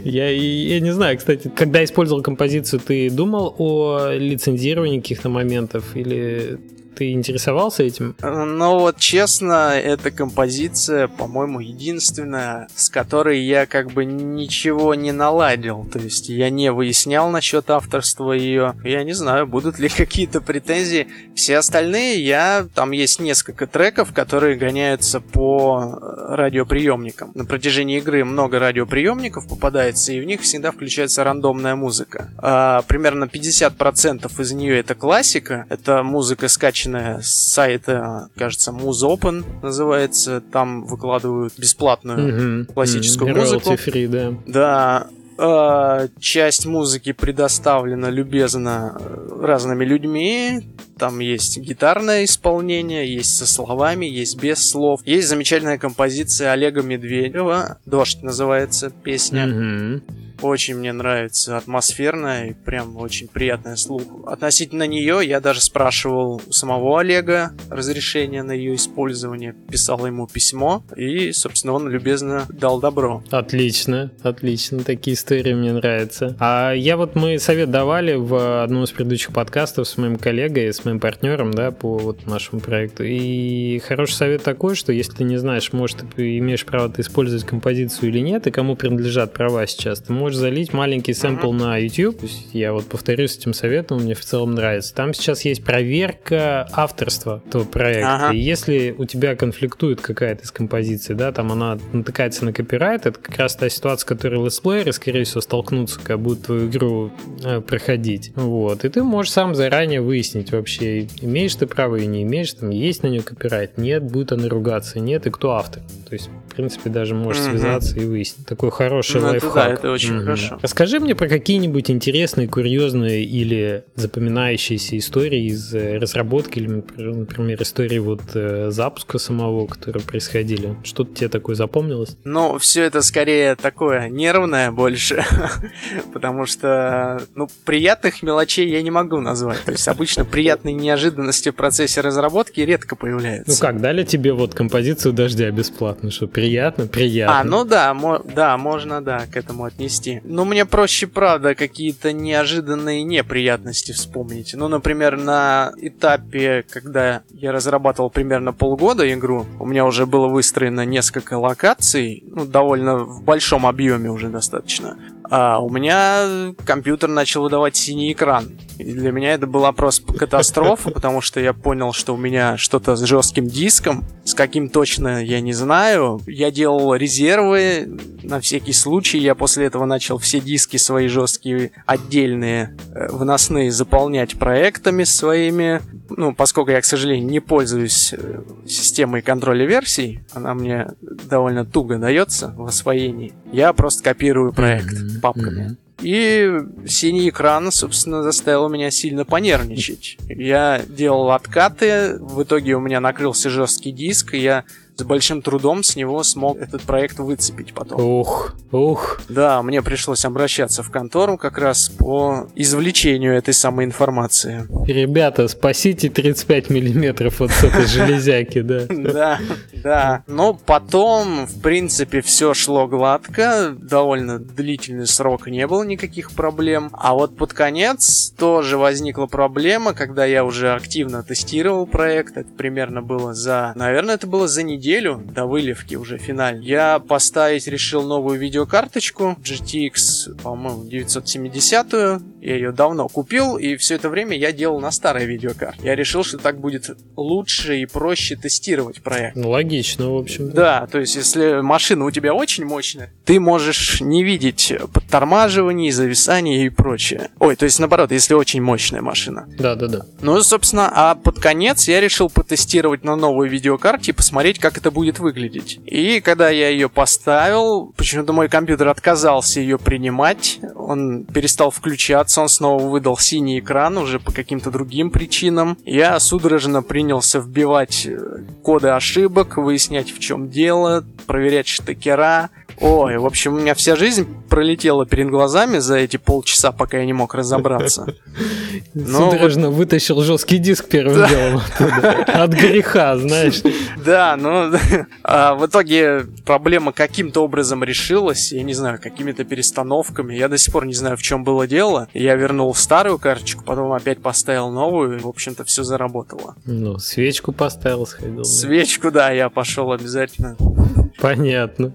Я, я не знаю, кстати, когда использовал композицию, ты думал о лицензировании каких-то моментов или ты интересовался этим? Ну вот честно, эта композиция, по-моему, единственная, с которой я как бы ничего не наладил. То есть я не выяснял насчет авторства ее. Я не знаю, будут ли какие-то претензии. Все остальные я... Там есть несколько треков, которые гоняются по радиоприемникам. На протяжении игры много радиоприемников попадается, и в них всегда включается рандомная музыка. А, примерно 50% из нее это классика. Это музыка скачанная скачанная с сайта, кажется, MuseOpen называется. Там выкладывают бесплатную mm-hmm. классическую mm-hmm. музыку. Free, да. Да, э, часть музыки предоставлена любезно разными людьми. Там есть гитарное исполнение, есть со словами, есть без слов. Есть замечательная композиция Олега Медведева. Дождь называется песня. Mm-hmm. Очень мне нравится, атмосферная и прям очень приятная слух. Относительно нее я даже спрашивал у самого Олега разрешение на ее использование, писал ему письмо, и, собственно, он любезно дал добро. Отлично, отлично, такие истории мне нравятся. А я вот, мы совет давали в одном из предыдущих подкастов с моим коллегой, с моим партнером, да, по вот нашему проекту, и хороший совет такой, что если ты не знаешь, может, ты имеешь право ты использовать композицию или нет, и кому принадлежат права сейчас, ты можешь залить маленький сэмпл uh-huh. на YouTube. Я вот повторюсь этим советом, мне в целом нравится. Там сейчас есть проверка авторства этого проекта. Uh-huh. И если у тебя конфликтует какая-то из композиций, да, там она натыкается на копирайт, это как раз та ситуация, которой летсплееры, скорее всего, столкнутся, когда будут твою игру э, проходить. Вот. И ты можешь сам заранее выяснить вообще, имеешь ты право и не имеешь, там есть на нее копирайт, нет, будет она ругаться, нет, и кто автор. То есть, в принципе, даже можешь mm-hmm. связаться и выяснить. Такой хороший ну, лайфхак. Это, да, это очень mm-hmm. хорошо. Расскажи мне про какие-нибудь интересные, курьезные или запоминающиеся истории из э, разработки, или, например, истории вот э, запуска самого, которые происходили. Что-то тебе такое запомнилось? Ну, все это скорее такое нервное больше, потому что, ну, приятных мелочей я не могу назвать. То есть обычно приятные неожиданности в процессе разработки редко появляются. Ну как, дали тебе вот композицию «Дождя» бесплатно, что приятно? Приятно. А, ну да, мо- да, можно, да, к этому отнести. Ну, мне проще, правда, какие-то неожиданные неприятности вспомнить. Ну, например, на этапе, когда я разрабатывал примерно полгода игру, у меня уже было выстроено несколько локаций, ну, довольно в большом объеме уже достаточно а у меня компьютер начал выдавать синий экран. И для меня это была просто катастрофа, потому что я понял, что у меня что-то с жестким диском, с каким точно я не знаю. Я делал резервы на всякий случай. Я после этого начал все диски свои жесткие отдельные э, выносные заполнять проектами своими. Ну, поскольку я, к сожалению, не пользуюсь э, системой контроля версий, она мне довольно туго дается в освоении. Я просто копирую проект папками. И синий экран, собственно, заставил меня сильно понервничать. Я делал откаты, в итоге у меня накрылся жесткий диск, и я с большим трудом с него смог этот проект выцепить потом. Ух, ух. Да, мне пришлось обращаться в контору как раз по извлечению этой самой информации. Ребята, спасите 35 миллиметров вот с этой железяки, да. Да, да. Но потом, в принципе, все шло гладко, довольно длительный срок, не было никаких проблем. А вот под конец тоже возникла проблема, когда я уже активно тестировал проект. Это примерно было за... Наверное, это было за неделю неделю до выливки уже финальной я поставить решил новую видеокарточку GTX, по-моему, 970. Я ее давно купил, и все это время я делал на старой видеокарте. Я решил, что так будет лучше и проще тестировать проект. Ну, логично, в общем. Да, то есть если машина у тебя очень мощная, ты можешь не видеть подтормаживаний, зависаний и прочее. Ой, то есть наоборот, если очень мощная машина. Да, да, да. Ну, собственно, а под конец я решил потестировать на новой видеокарте и посмотреть, как это будет выглядеть. И когда я ее поставил, почему-то мой компьютер отказался ее принимать, он перестал включаться, он снова выдал синий экран уже по каким-то другим причинам. Я судорожно принялся вбивать э, коды ошибок, выяснять, в чем дело, проверять штекера, Ой, в общем, у меня вся жизнь пролетела перед глазами за эти полчаса, пока я не мог разобраться. Но Судорожно вот... вытащил жесткий диск первым да. делом От греха, знаешь. Да, но а в итоге проблема каким-то образом решилась. Я не знаю, какими-то перестановками. Я до сих пор не знаю, в чем было дело. Я вернул старую карточку, потом опять поставил новую. И, в общем-то, все заработало. Ну, свечку поставил, сходил. Свечку, да, я пошел обязательно. Понятно.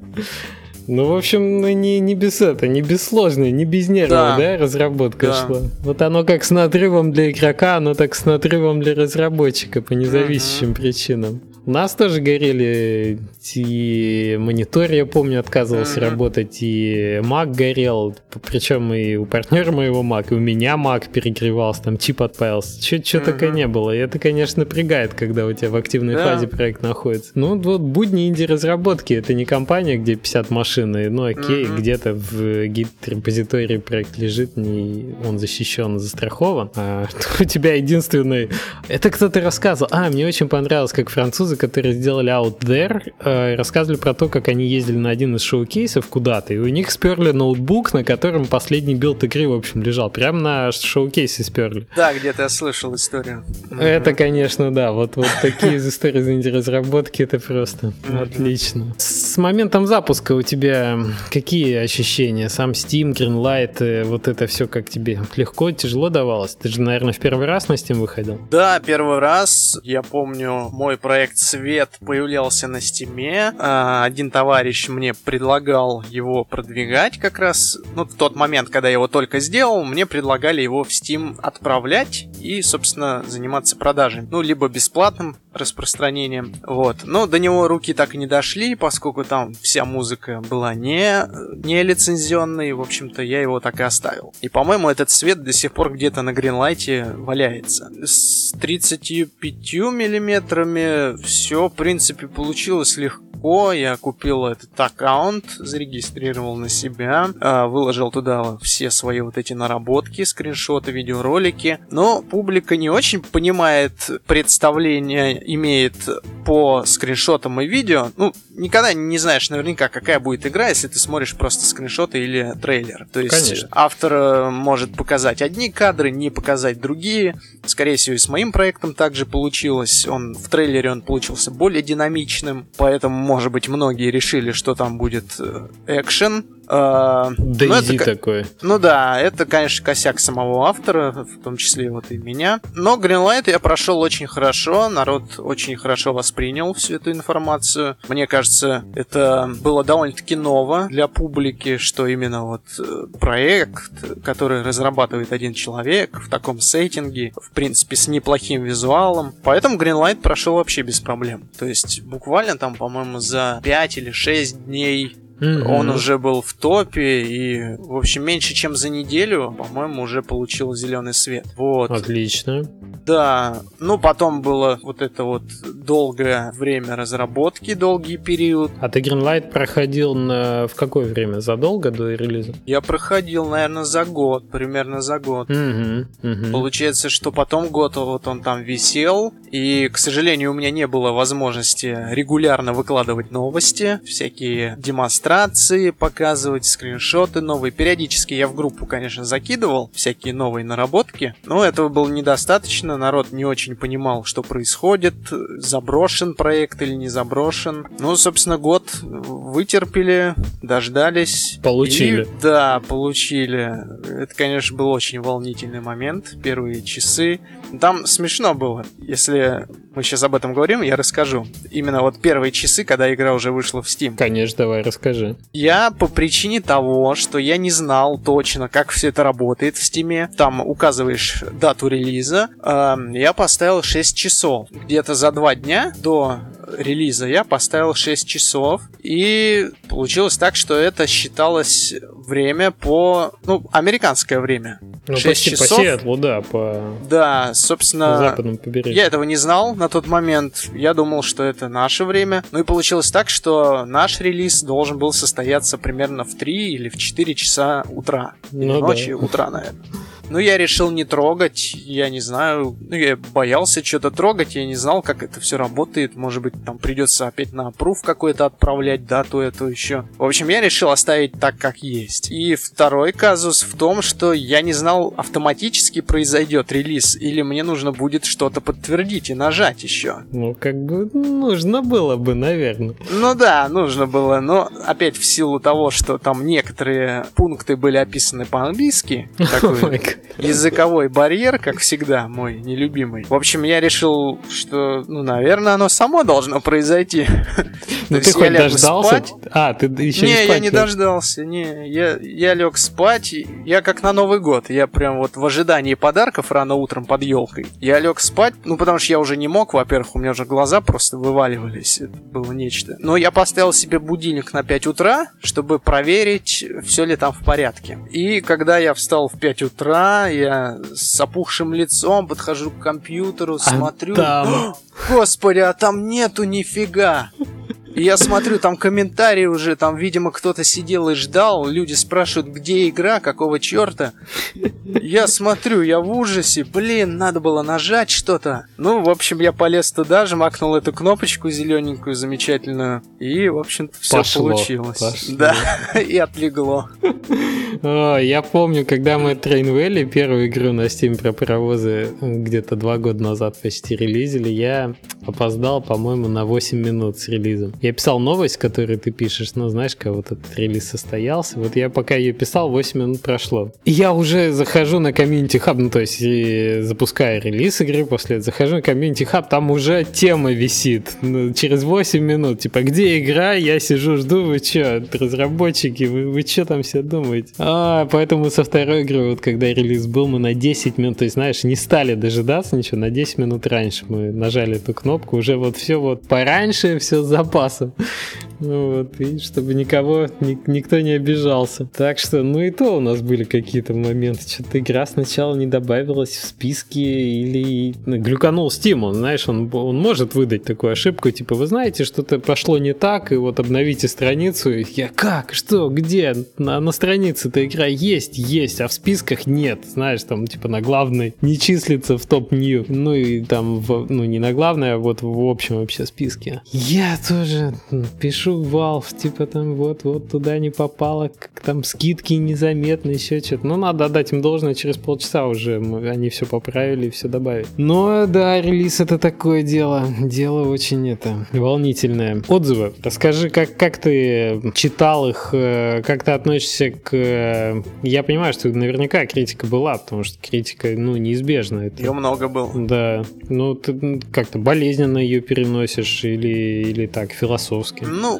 Ну, в общем, ну, не, не без это, не без сложной, не без нервов, да, да разработка да. шла. Вот оно как с надрывом для игрока, оно так с надрывом для разработчика по независящим uh-huh. причинам. Нас тоже горели и монитор, я помню, отказывался mm-hmm. работать, и Mac горел, причем и у партнера моего Mac, и у меня Mac перегревался, там чип отпаялся. Что mm-hmm. такое не было. И это, конечно, напрягает, когда у тебя в активной yeah. фазе проект находится. Ну, вот будни инди-разработки, это не компания, где 50 машин, и, ну окей, mm-hmm. где-то в гид-репозитории проект лежит, не, он защищен, застрахован, а у тебя единственный... Это кто-то рассказывал. А, мне очень понравилось, как французы, которые сделали Out There, э, рассказывали про то, как они ездили на один из шоу-кейсов куда-то, и у них сперли ноутбук, на котором последний билд игры, в общем, лежал. Прям на шоу-кейсе сперли. Да, где-то я слышал историю. Это, конечно, да. Вот, вот такие истории разработки это просто отлично. С моментом запуска у тебя какие ощущения? Сам Steam, Greenlight, э, вот это все как тебе? Легко, тяжело давалось? Ты же, наверное, в первый раз на Steam выходил? Да, первый раз. Я помню, мой проект Свет появлялся на стиме. А, один товарищ мне предлагал его продвигать как раз. Ну, в тот момент, когда я его только сделал, мне предлагали его в Steam отправлять и, собственно, заниматься продажей. Ну, либо бесплатным распространением. Вот. Но до него руки так и не дошли, поскольку там вся музыка была не, не лицензионной. В общем-то, я его так и оставил. И, по-моему, этот свет до сих пор где-то на Гринлайте валяется. С 35 миллиметрами все, в принципе, получилось легко легко. Я купил этот аккаунт, зарегистрировал на себя, а, выложил туда все свои вот эти наработки, скриншоты, видеоролики. Но публика не очень понимает представление, имеет по скриншотам и видео. Ну, никогда не знаешь наверняка, какая будет игра, если ты смотришь просто скриншоты или трейлер. То есть Конечно. автор э, может показать одни кадры, не показать другие. Скорее всего, и с моим проектом также получилось. Он в трейлере он получился более динамичным, поэтому может быть, многие решили, что там будет э, экшен, Дейзи ну, такой. Ну да, это, конечно, косяк самого автора, в том числе вот и меня. Но Greenlight я прошел очень хорошо, народ очень хорошо воспринял всю эту информацию. Мне кажется, это было довольно-таки ново для публики, что именно вот э, проект, который разрабатывает один человек в таком сеттинге, в принципе, с неплохим визуалом. Поэтому Greenlight прошел вообще без проблем. То есть буквально там, по-моему, за 5 или 6 дней Mm-hmm. Он уже был в топе, и, в общем, меньше чем за неделю, по-моему, уже получил зеленый свет. Вот. Отлично. Да, ну потом было вот это вот долгое время разработки, долгий период. А ты Greenlight проходил на... в какое время? Задолго до релиза? Я проходил, наверное, за год, примерно за год. Угу, угу. Получается, что потом год вот он там висел, и, к сожалению, у меня не было возможности регулярно выкладывать новости, всякие демонстрации иллюстрации показывать, скриншоты новые. Периодически я в группу, конечно, закидывал всякие новые наработки, но этого было недостаточно. Народ не очень понимал, что происходит, заброшен проект или не заброшен. Ну, собственно, год вытерпели, дождались. Получили. И, да, получили. Это, конечно, был очень волнительный момент. Первые часы. Там смешно было. Если мы сейчас об этом говорим, я расскажу. Именно вот первые часы, когда игра уже вышла в Steam. Конечно, давай, расскажи. Я по причине того, что я не знал точно, как все это работает в Steam. Там указываешь дату релиза. Э, я поставил 6 часов. Где-то за два дня до релиза я поставил 6 часов, и получилось так, что это считалось время по, ну, американское время. Ну, 6 почти часов. по Сиэтлу, да, по... Да, собственно, по западному побережью. я этого не знал на тот момент, я думал, что это наше время, ну и получилось так, что наш релиз должен был состояться примерно в 3 или в 4 часа утра, ну, ночи, да. утра, наверное. Ну, я решил не трогать, я не знаю, ну, я боялся что-то трогать, я не знал, как это все работает, может быть, там придется опять на пруф какой-то отправлять, да, то это еще. В общем, я решил оставить так, как есть. И второй казус в том, что я не знал, автоматически произойдет релиз, или мне нужно будет что-то подтвердить и нажать еще. Ну, как бы нужно было бы, наверное. Ну да, нужно было, но опять в силу того, что там некоторые пункты были описаны по-английски, такой языковой барьер, как всегда, мой нелюбимый. В общем, я решил, что, ну, наверное, оно само должно произойти. Ну ты хоть дождался? А, ты еще не я не дождался. Не, я, я лег спать. Я как на Новый год. Я прям вот в ожидании подарков рано утром под елкой. Я лег спать, ну потому что я уже не мог, во-первых, у меня уже глаза просто вываливались. Это было нечто. Но я поставил себе будильник на 5 утра, чтобы проверить, все ли там в порядке. И когда я встал в 5 утра, я с опухшим лицом подхожу к компьютеру, а смотрю. Там... Господи, а там нету нифига. И я смотрю, там комментарии уже, там, видимо, кто-то сидел и ждал. Люди спрашивают, где игра, какого черта. Я смотрю, я в ужасе. Блин, надо было нажать что-то. Ну, в общем, я полез туда, жмакнул эту кнопочку зелененькую, замечательную. И, в общем-то, все пошло, получилось. Пошло. Да, и отлегло. О, я помню, когда мы Train первую игру на Steam про паровозы где-то два года назад почти релизили, я опоздал, по-моему, на 8 минут с релизом. Я писал новость, которую ты пишешь, ну, знаешь, как вот этот релиз состоялся. Вот я пока ее писал, 8 минут прошло. И я уже захожу на community hub, ну, то есть и запускаю релиз игры после этого, захожу на community hub, там уже тема висит. Ну, через 8 минут, типа, где игра? Я сижу, жду, вы что, разработчики, вы, вы что там все думаете? А, поэтому со второй игры, вот когда релиз был, мы на 10 минут, то есть, знаешь, не стали дожидаться ничего, на 10 минут раньше мы нажали эту кнопку, уже вот все вот пораньше, все с nossa. Вот, и чтобы никого, ни, никто не обижался. Так что, ну и то у нас были какие-то моменты. Что-то игра сначала не добавилась в списки или ну, глюканул Steam. Он, знаешь, он, он может выдать такую ошибку, типа, вы знаете, что-то пошло не так, и вот обновите страницу. И я, как? Что? Где? На, на странице-то игра есть, есть, а в списках нет. Знаешь, там, типа, на главной не числится в топ-нью. Ну и там, в, ну не на главной, а вот в общем вообще списке. Я тоже пишу пишу в Valve, типа там вот-вот туда не попало, как там скидки незаметно, еще что-то. Ну, надо отдать им должное, через полчаса уже мы, они все поправили и все добавили. Но да, релиз это такое дело. Дело очень это волнительное. Отзывы. Расскажи, как, как ты читал их, э, как ты относишься к... Э, я понимаю, что наверняка критика была, потому что критика, ну, неизбежна. Это... Ее много было. Да. Ну, ты как-то болезненно ее переносишь или, или так, философски? Ну,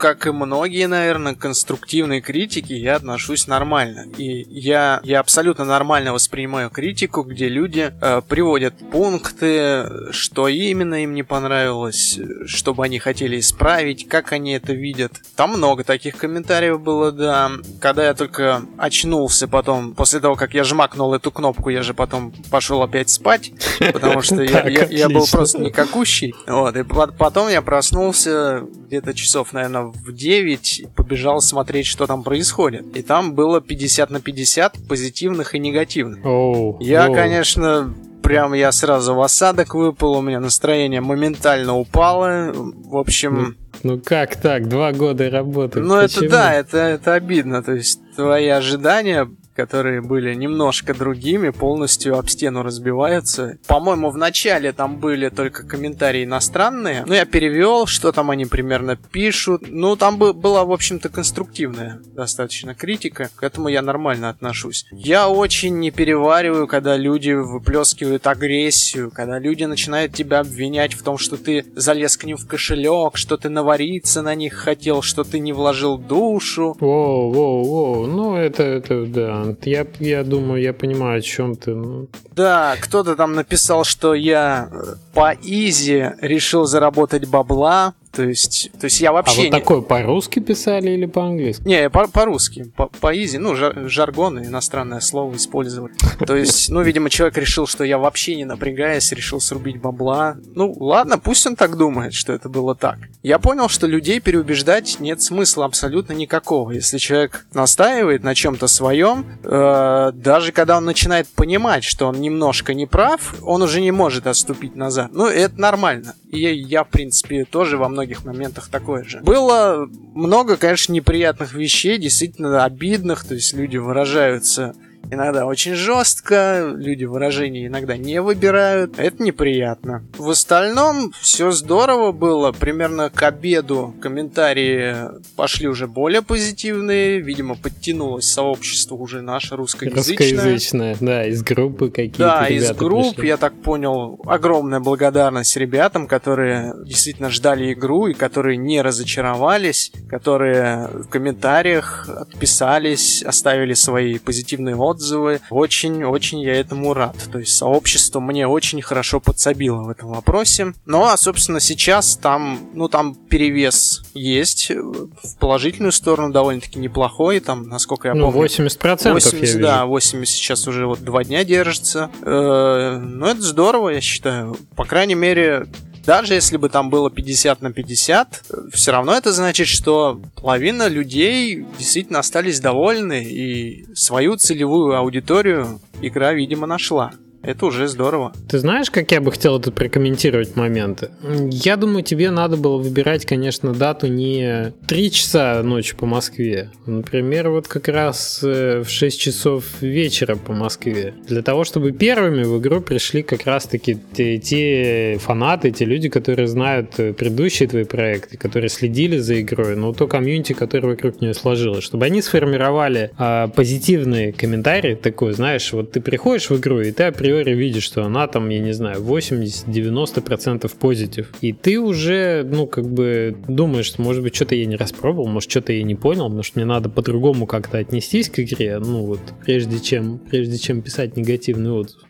как и многие, наверное, конструктивные критики, я отношусь нормально. И я, я абсолютно нормально воспринимаю критику, где люди э, приводят пункты, что именно им не понравилось, чтобы они хотели исправить, как они это видят. Там много таких комментариев было, да. Когда я только очнулся потом, после того, как я жмакнул эту кнопку, я же потом пошел опять спать, потому что я был просто никакущий. Вот, и потом я проснулся где-то часов, наверное, в 9 побежал смотреть, что там происходит. И там было 50 на 50 позитивных и негативных. Oh, я, oh. конечно, прям я сразу в осадок выпал, у меня настроение моментально упало. В общем, ну как так? Два года работы. Ну это да, это, это обидно. То есть твои ожидания которые были немножко другими, полностью об стену разбиваются. По-моему, в начале там были только комментарии иностранные. Ну, я перевел, что там они примерно пишут. Ну, там бы была, в общем-то, конструктивная достаточно критика. К этому я нормально отношусь. Я очень не перевариваю, когда люди выплескивают агрессию, когда люди начинают тебя обвинять в том, что ты залез к ним в кошелек, что ты навариться на них хотел, что ты не вложил душу. Воу, воу, воу. Ну, это, это, да, я, я думаю, я понимаю, о чем ты. Ну. Да, кто-то там написал, что я э, по изи решил заработать бабла, то есть, то есть я вообще... А вот не... такое по-русски писали или по-английски? Не, по- по-русски, по- по-изи, ну, жар- жаргон, иностранное слово использовать. То есть, ну, видимо, человек решил, что я вообще не напрягаясь, решил срубить бабла. Ну, ладно, пусть он так думает, что это было так. Я понял, что людей переубеждать нет смысла абсолютно никакого. Если человек настаивает на чем-то своем, э, даже когда он начинает понимать, что он немножко не прав, он уже не может отступить назад. Ну, это нормально. И я, я в принципе, тоже во многих моментах такое же. Было много, конечно, неприятных вещей, действительно обидных, то есть люди выражаются иногда очень жестко, люди выражения иногда не выбирают. Это неприятно. В остальном все здорово было. Примерно к обеду комментарии пошли уже более позитивные. Видимо, подтянулось сообщество уже наше русскоязычное. Русскоязычное, да, из группы какие-то Да, из групп, пришли. я так понял. Огромная благодарность ребятам, которые действительно ждали игру и которые не разочаровались, которые в комментариях отписались, оставили свои позитивные отзывы отзывы. Очень-очень я этому рад. То есть сообщество мне очень хорошо подсобило в этом вопросе. Ну, а, собственно, сейчас там, ну, там перевес есть в положительную сторону довольно-таки неплохой. Там, насколько я ну, помню... 80%, 80 я Да, 80 сейчас уже вот два дня держится. Э, ну, это здорово, я считаю. По крайней мере, даже если бы там было 50 на 50, все равно это значит, что половина людей действительно остались довольны и свою целевую аудиторию игра, видимо, нашла. Это уже здорово. Ты знаешь, как я бы хотел тут прокомментировать моменты? Я думаю, тебе надо было выбирать, конечно, дату не 3 часа ночи по Москве. Например, вот как раз э, в 6 часов вечера по Москве. Для того, чтобы первыми в игру пришли как раз-таки те, те фанаты, те люди, которые знают э, предыдущие твои проекты, которые следили за игрой, но то комьюнити, которое вокруг нее сложилось, чтобы они сформировали а, позитивные комментарии, такой, знаешь, вот ты приходишь в игру, и ты априори видишь, что она там, я не знаю, 80-90% позитив. И ты уже, ну, как бы думаешь, что, может быть, что-то я не распробовал, может, что-то я не понял, может, мне надо по-другому как-то отнестись к игре, ну, вот, прежде чем, прежде чем писать негативный отзыв.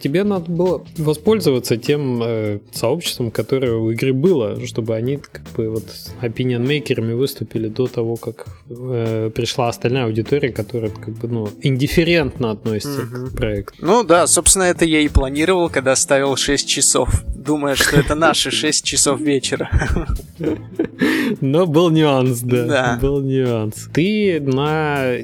Тебе надо было воспользоваться тем э, сообществом, которое у игры было, чтобы они, как бы, вот, opinion-мейкерами выступили до того, как э, пришла остальная аудитория, которая, как бы, ну, индифферентно относится угу. к проекту. Ну, да, собственно, собственно, это я и планировал, когда ставил 6 часов, думая, что это наши 6 часов вечера. Но был нюанс, да. да. Был нюанс. Ты на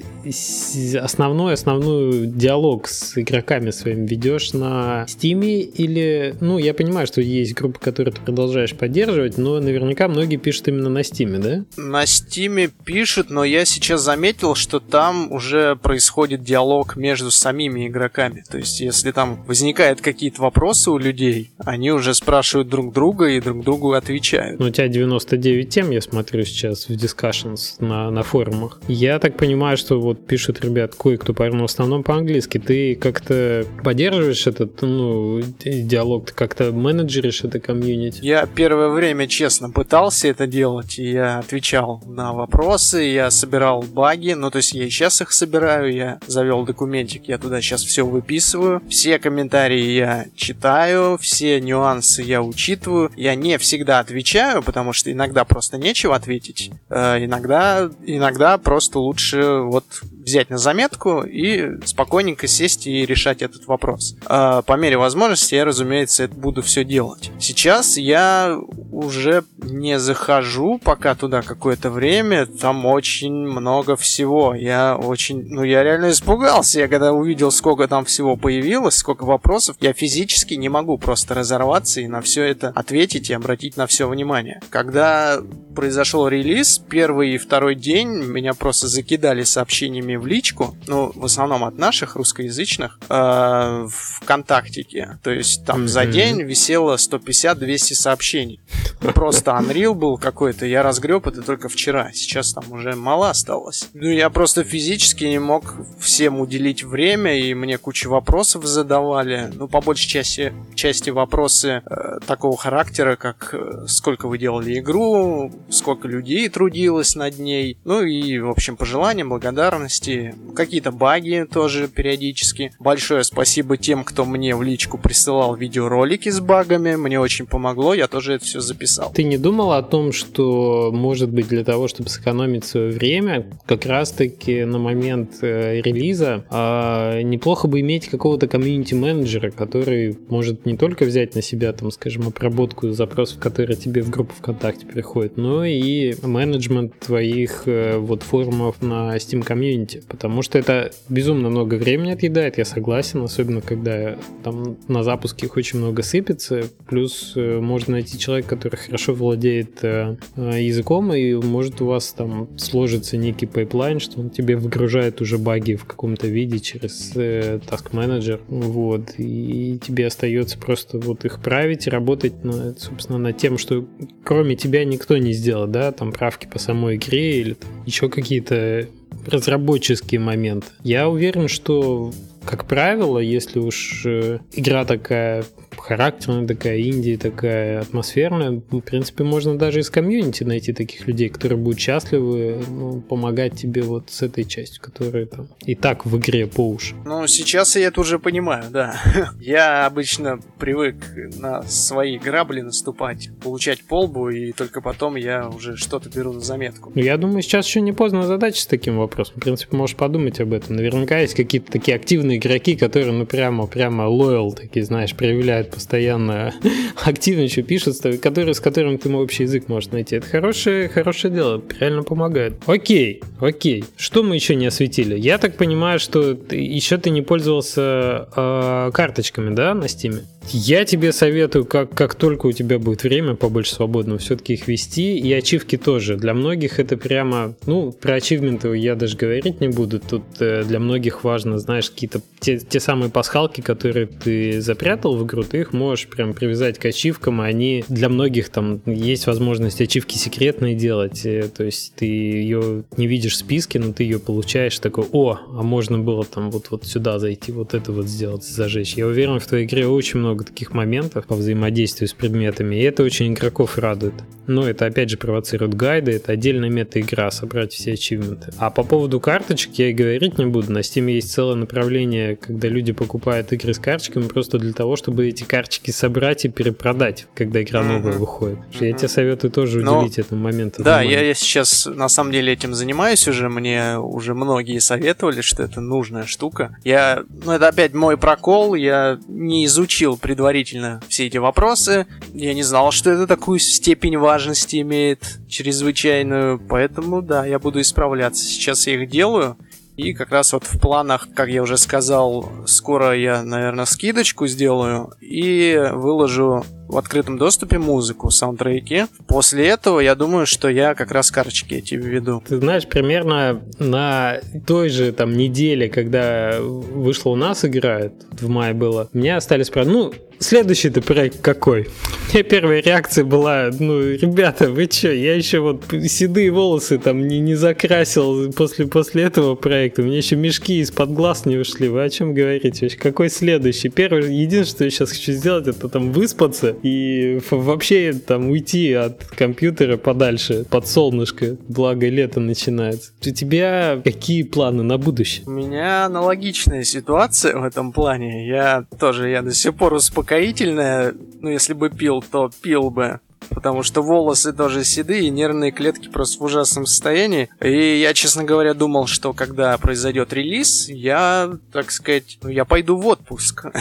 основной, основной диалог с игроками своим ведешь на Стиме или... Ну, я понимаю, что есть группы, которые ты продолжаешь поддерживать, но наверняка многие пишут именно на Стиме, да? На Стиме пишут, но я сейчас заметил, что там уже происходит диалог между самими игроками. То есть, если там возникают какие-то вопросы у людей, они уже спрашивают друг друга и друг другу отвечают. Ну, у тебя 99 тем, я смотрю сейчас в Discussions на, на форумах. Я так понимаю, что вот пишут ребят кое-кто, в основном по-английски. Ты как-то поддерживаешь этот ну, диалог, ты как-то менеджеришь это комьюнити? Я первое время, честно, пытался это делать, и я отвечал на вопросы, я собирал баги, ну, то есть я и сейчас их собираю, я завел документик, я туда сейчас все выписываю, все все комментарии я читаю, все нюансы я учитываю. Я не всегда отвечаю, потому что иногда просто нечего ответить. Э, иногда, иногда просто лучше вот взять на заметку и спокойненько сесть и решать этот вопрос. Э, по мере возможности я, разумеется, это буду все делать. Сейчас я уже не захожу пока туда какое-то время. Там очень много всего. Я очень... Ну, я реально испугался. Я когда увидел, сколько там всего появилось, сколько вопросов, я физически не могу просто разорваться и на все это ответить и обратить на все внимание. Когда произошел релиз, первый и второй день меня просто закидали сообщениями в личку, ну, в основном от наших русскоязычных, э, в ВКонтактике. То есть там mm-hmm. за день висело 150-200 сообщений. Просто Unreal был какой-то, я разгреб это только вчера, сейчас там уже мало осталось. Ну, я просто физически не мог всем уделить время, и мне кучу вопросов задавали. Ну, по большей части, части вопросы э, такого характера, как э, сколько вы делали игру, сколько людей трудилось над ней, ну и, в общем, пожелания, благодарности, какие-то баги тоже периодически. Большое спасибо тем, кто мне в личку присылал видеоролики с багами, мне очень помогло, я тоже это все записал. Ты не думал о том, что, может быть, для того, чтобы сэкономить свое время, как раз-таки на момент э, релиза э, неплохо бы иметь какого-то комьюнити-менеджера, который может не только взять на себя, там, скажем, обработку запросов, которые тебе в группу ВКонтакте приходят, но и менеджмент твоих э, вот форумов на Steam Community, потому что это безумно много времени отъедает, я согласен, особенно когда там на запуске их очень много сыпется, плюс э, можно найти человека, который хорошо владеет э, языком, и может у вас там сложится некий pipeline, что он тебе выгружает уже баги в каком-то виде через Task Manager, вот, и тебе остается просто вот их править, работать, над, собственно, над тем, что кроме тебя никто не сделать, да, там правки по самой игре или там, еще какие-то разработческие моменты. Я уверен, что как правило, если уж э, игра такая характерная, такая инди, такая атмосферная, в принципе, можно даже из комьюнити найти таких людей, которые будут счастливы ну, помогать тебе вот с этой частью, которая там и так в игре по уши. Ну, сейчас я это уже понимаю, да. Я обычно привык на свои грабли наступать, получать полбу, и только потом я уже что-то беру на заметку. Я думаю, сейчас еще не поздно задача с таким вопросом. В принципе, можешь подумать об этом. Наверняка есть какие-то такие активные игроки, которые, ну, прямо, прямо лоял, такие, знаешь, проявляют постоянно активничают, пишут, которые, с которым ты общий язык можешь найти. Это хорошее, хорошее дело, реально помогает. Окей, окей. Что мы еще не осветили? Я так понимаю, что ты, еще ты не пользовался э, карточками, да, на стиме? Я тебе советую, как, как только у тебя будет время побольше свободного, все-таки их вести. И ачивки тоже. Для многих это прямо... Ну, про ачивменты я даже говорить не буду. Тут э, для многих важно, знаешь, какие-то те, те самые пасхалки, которые ты запрятал в игру, ты их можешь прям привязать к ачивкам, и они для многих там есть возможность ачивки секретные делать. Э, то есть ты ее не видишь в списке, но ты ее получаешь такой, о, а можно было там вот, вот сюда зайти, вот это вот сделать, зажечь. Я уверен, в твоей игре очень много много таких моментов по взаимодействию с предметами, и это очень игроков радует. Но это опять же провоцирует гайды, это отдельная мета-игра, собрать все ачивменты. А по поводу карточек я и говорить не буду. На Steam есть целое направление, когда люди покупают игры с карточками просто для того, чтобы эти карточки собрать и перепродать, когда игра новая mm-hmm. выходит. Mm-hmm. Я тебе советую тоже Но... уделить этому моменту. Да, я, я сейчас на самом деле этим занимаюсь уже. Мне уже многие советовали, что это нужная штука. Я, ну это опять мой прокол, я не изучил предварительно все эти вопросы. Я не знал, что это такую степень важности имеет чрезвычайную. Поэтому, да, я буду исправляться. Сейчас я их делаю. И как раз вот в планах, как я уже сказал, скоро я, наверное, скидочку сделаю и выложу в открытом доступе музыку, саундтреки. После этого я думаю, что я как раз карточки эти введу. Ты знаешь, примерно на той же там неделе, когда вышла у нас игра, в мае было, мне остались, правда, ну, Следующий-то проект какой? У первая реакция была, ну, ребята, вы чё, я еще вот седые волосы там не, не закрасил после, после этого проекта, у меня еще мешки из-под глаз не ушли, вы о чем говорите? Вообще, какой следующий? Первый, единственное, что я сейчас хочу сделать, это там выспаться и вообще там уйти от компьютера подальше, под солнышко, благо лето начинается. У тебя какие планы на будущее? У меня аналогичная ситуация в этом плане. Я тоже, я до сих пор успокоен успокоительное, ну, если бы пил, то пил бы потому что волосы тоже седые, нервные клетки просто в ужасном состоянии. И я, честно говоря, думал, что когда произойдет релиз, я, так сказать, ну, я пойду в отпуск.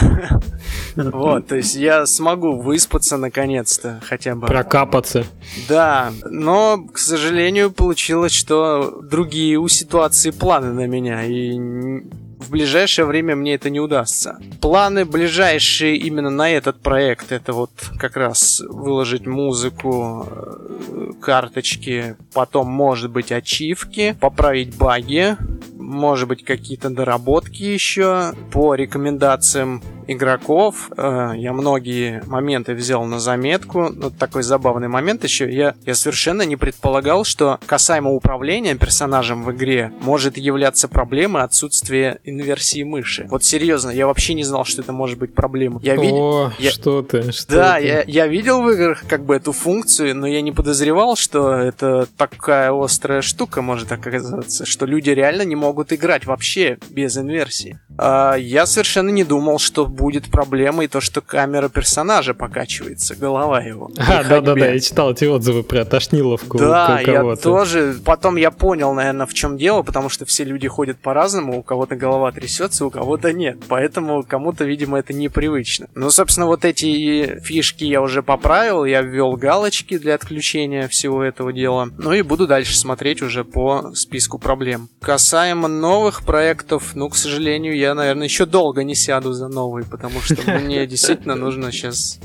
Вот, то есть я смогу выспаться наконец-то хотя бы. Прокапаться. Да, но, к сожалению, получилось, что другие у ситуации планы на меня, и в ближайшее время мне это не удастся. Планы ближайшие именно на этот проект это вот как раз выложить музыку, э, карточки, потом может быть ачивки, поправить баги, может быть какие-то доработки еще по рекомендациям игроков. Э, я многие моменты взял на заметку. Ну, такой забавный момент еще. Я, я совершенно не предполагал, что касаемо управления персонажем в игре может являться проблемой отсутствия инверсии мыши. Вот серьезно, я вообще не знал, что это может быть проблема. Я видел... Я... что ты, что Да, ты? Я, я видел в играх как бы эту функцию, но я не подозревал, что это такая острая штука может оказаться, что люди реально не могут играть вообще без инверсии. А, я совершенно не думал, что будет проблемой то, что камера персонажа покачивается, голова его. А, да-да-да, я читал эти отзывы про тошниловку Да, я тоже. Потом я понял, наверное, в чем дело, потому что все люди ходят по-разному, у кого-то голова трясется, у кого-то нет. Поэтому кому-то, видимо, это непривычно. Ну, собственно, вот эти фишки я уже поправил, я ввел галочки для отключения всего этого дела. Ну и буду дальше смотреть уже по списку проблем. Касаемо новых проектов, ну, к сожалению, я, наверное, еще долго не сяду за новый, потому что мне действительно нужно сейчас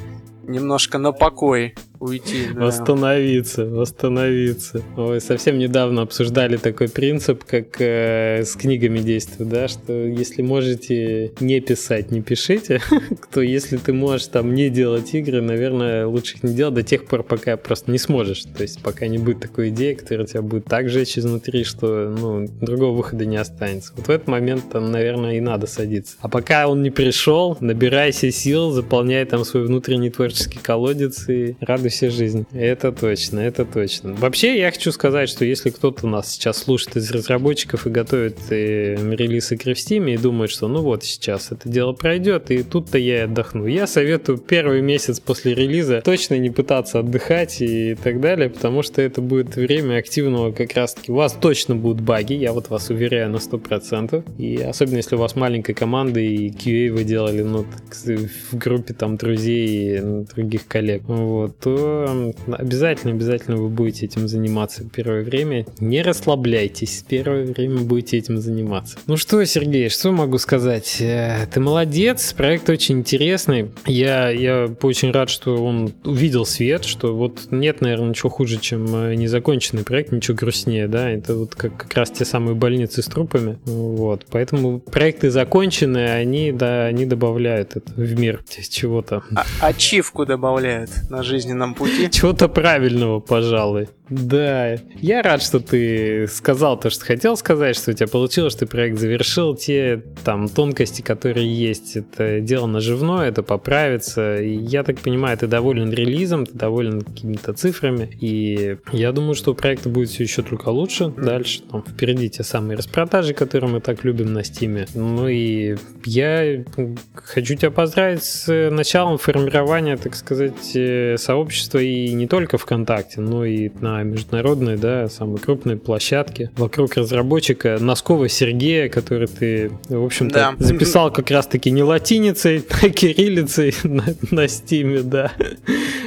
немножко на покой уйти. Да. Восстановиться, восстановиться. Ой, совсем недавно обсуждали такой принцип, как э, с книгами действует, да, что если можете не писать, не пишите, то если ты можешь там не делать игры, наверное, лучше их не делать до тех пор, пока просто не сможешь. То есть пока не будет такой идеи, которая тебя будет так жечь изнутри, что ну, другого выхода не останется. Вот в этот момент там, наверное, и надо садиться. А пока он не пришел, набирайся сил, заполняй там свой внутренний творческий колодец и радуйся все жизнь. Это точно, это точно. Вообще, я хочу сказать, что если кто-то нас сейчас слушает из разработчиков и готовит и э, релиз игры в Steam и думает, что ну вот сейчас это дело пройдет, и тут-то я и отдохну. Я советую первый месяц после релиза точно не пытаться отдыхать и так далее, потому что это будет время активного как раз-таки. У вас точно будут баги, я вот вас уверяю на 100%. И особенно если у вас маленькая команда и QA вы делали ну, в группе там друзей и других коллег, вот, то обязательно, обязательно вы будете этим заниматься первое время. Не расслабляйтесь, первое время будете этим заниматься. Ну что, Сергей, что могу сказать? Э, ты молодец, проект очень интересный. Я, я очень рад, что он увидел свет, что вот нет, наверное, ничего хуже, чем э, незаконченный проект, ничего грустнее, да, это вот как, как раз те самые больницы с трупами, вот, поэтому проекты законченные, они, да, они добавляют это в мир чего-то. А, ачивку добавляют на жизненном пути. Чего-то правильного, пожалуй. Да, я рад, что ты сказал то, что хотел сказать, что у тебя получилось, что ты проект завершил. Те там тонкости, которые есть, это дело наживное, это поправится. И я так понимаю, ты доволен релизом, ты доволен какими-то цифрами. И я думаю, что у проекта будет все еще только лучше. Дальше там впереди те самые распродажи, которые мы так любим на Стиме. Ну и я хочу тебя поздравить с началом формирования, так сказать, э, сообщества и не только ВКонтакте, но и на международной, да, самой крупной площадке вокруг разработчика Носкова Сергея, который ты, в общем-то, да. записал как раз-таки не латиницей, а кириллицей на, на стиме, да.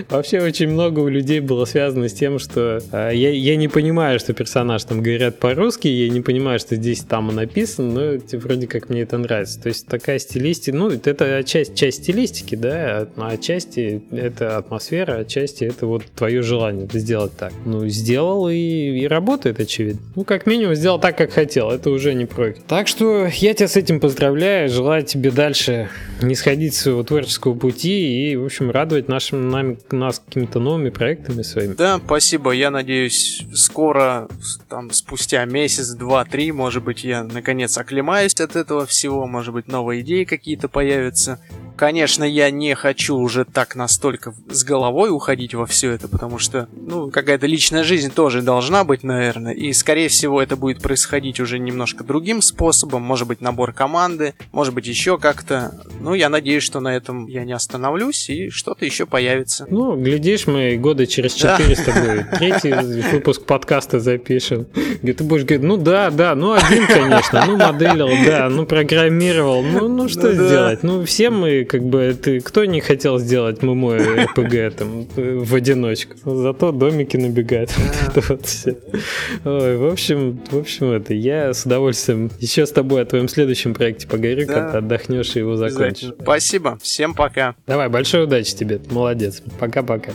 Вообще очень много у людей было связано с тем, что э, я, я не понимаю, что персонаж там говорят по-русски, я не понимаю, что здесь там написано, но типа, вроде как мне это нравится. То есть такая стилистика, ну, это часть, часть стилистики, да, а отчасти это атмосфера, отчасти это вот твое желание сделать так. Ну, сделал и, и работает, очевидно. Ну, как минимум, сделал так, как хотел. Это уже не проект. Так что я тебя с этим поздравляю. Желаю тебе дальше не сходить с своего творческого пути и, в общем, радовать нашим, нами, нас какими-то новыми проектами своими. Да, спасибо. Я надеюсь, скоро, там, спустя месяц, два, три, может быть, я наконец оклемаюсь от этого всего. Может быть, новые идеи какие-то появятся Конечно, я не хочу уже так настолько с головой уходить во все это, потому что, ну, какая-то личная жизнь тоже должна быть, наверное. И, скорее всего, это будет происходить уже немножко другим способом. Может быть, набор команды, может быть, еще как-то. Ну, я надеюсь, что на этом я не остановлюсь и что-то еще появится. Ну, глядишь, мы года через четыре с тобой третий выпуск подкаста запишем. Где ты будешь говорить, ну да, да, ну один, конечно, ну моделил, да, ну программировал, ну, ну что ну, сделать? Да. Ну, все мы, как бы, ты, кто не хотел сделать ММО РПГ там в одиночку? Зато домики набегают. Да. вот все. Ой, в общем, в общем, это я с удовольствием еще с тобой о твоем следующем проекте поговорю, да. когда отдохнешь и его закончишь. Спасибо, всем пока. Давай, большой удачи тебе, молодец. Пока-пока.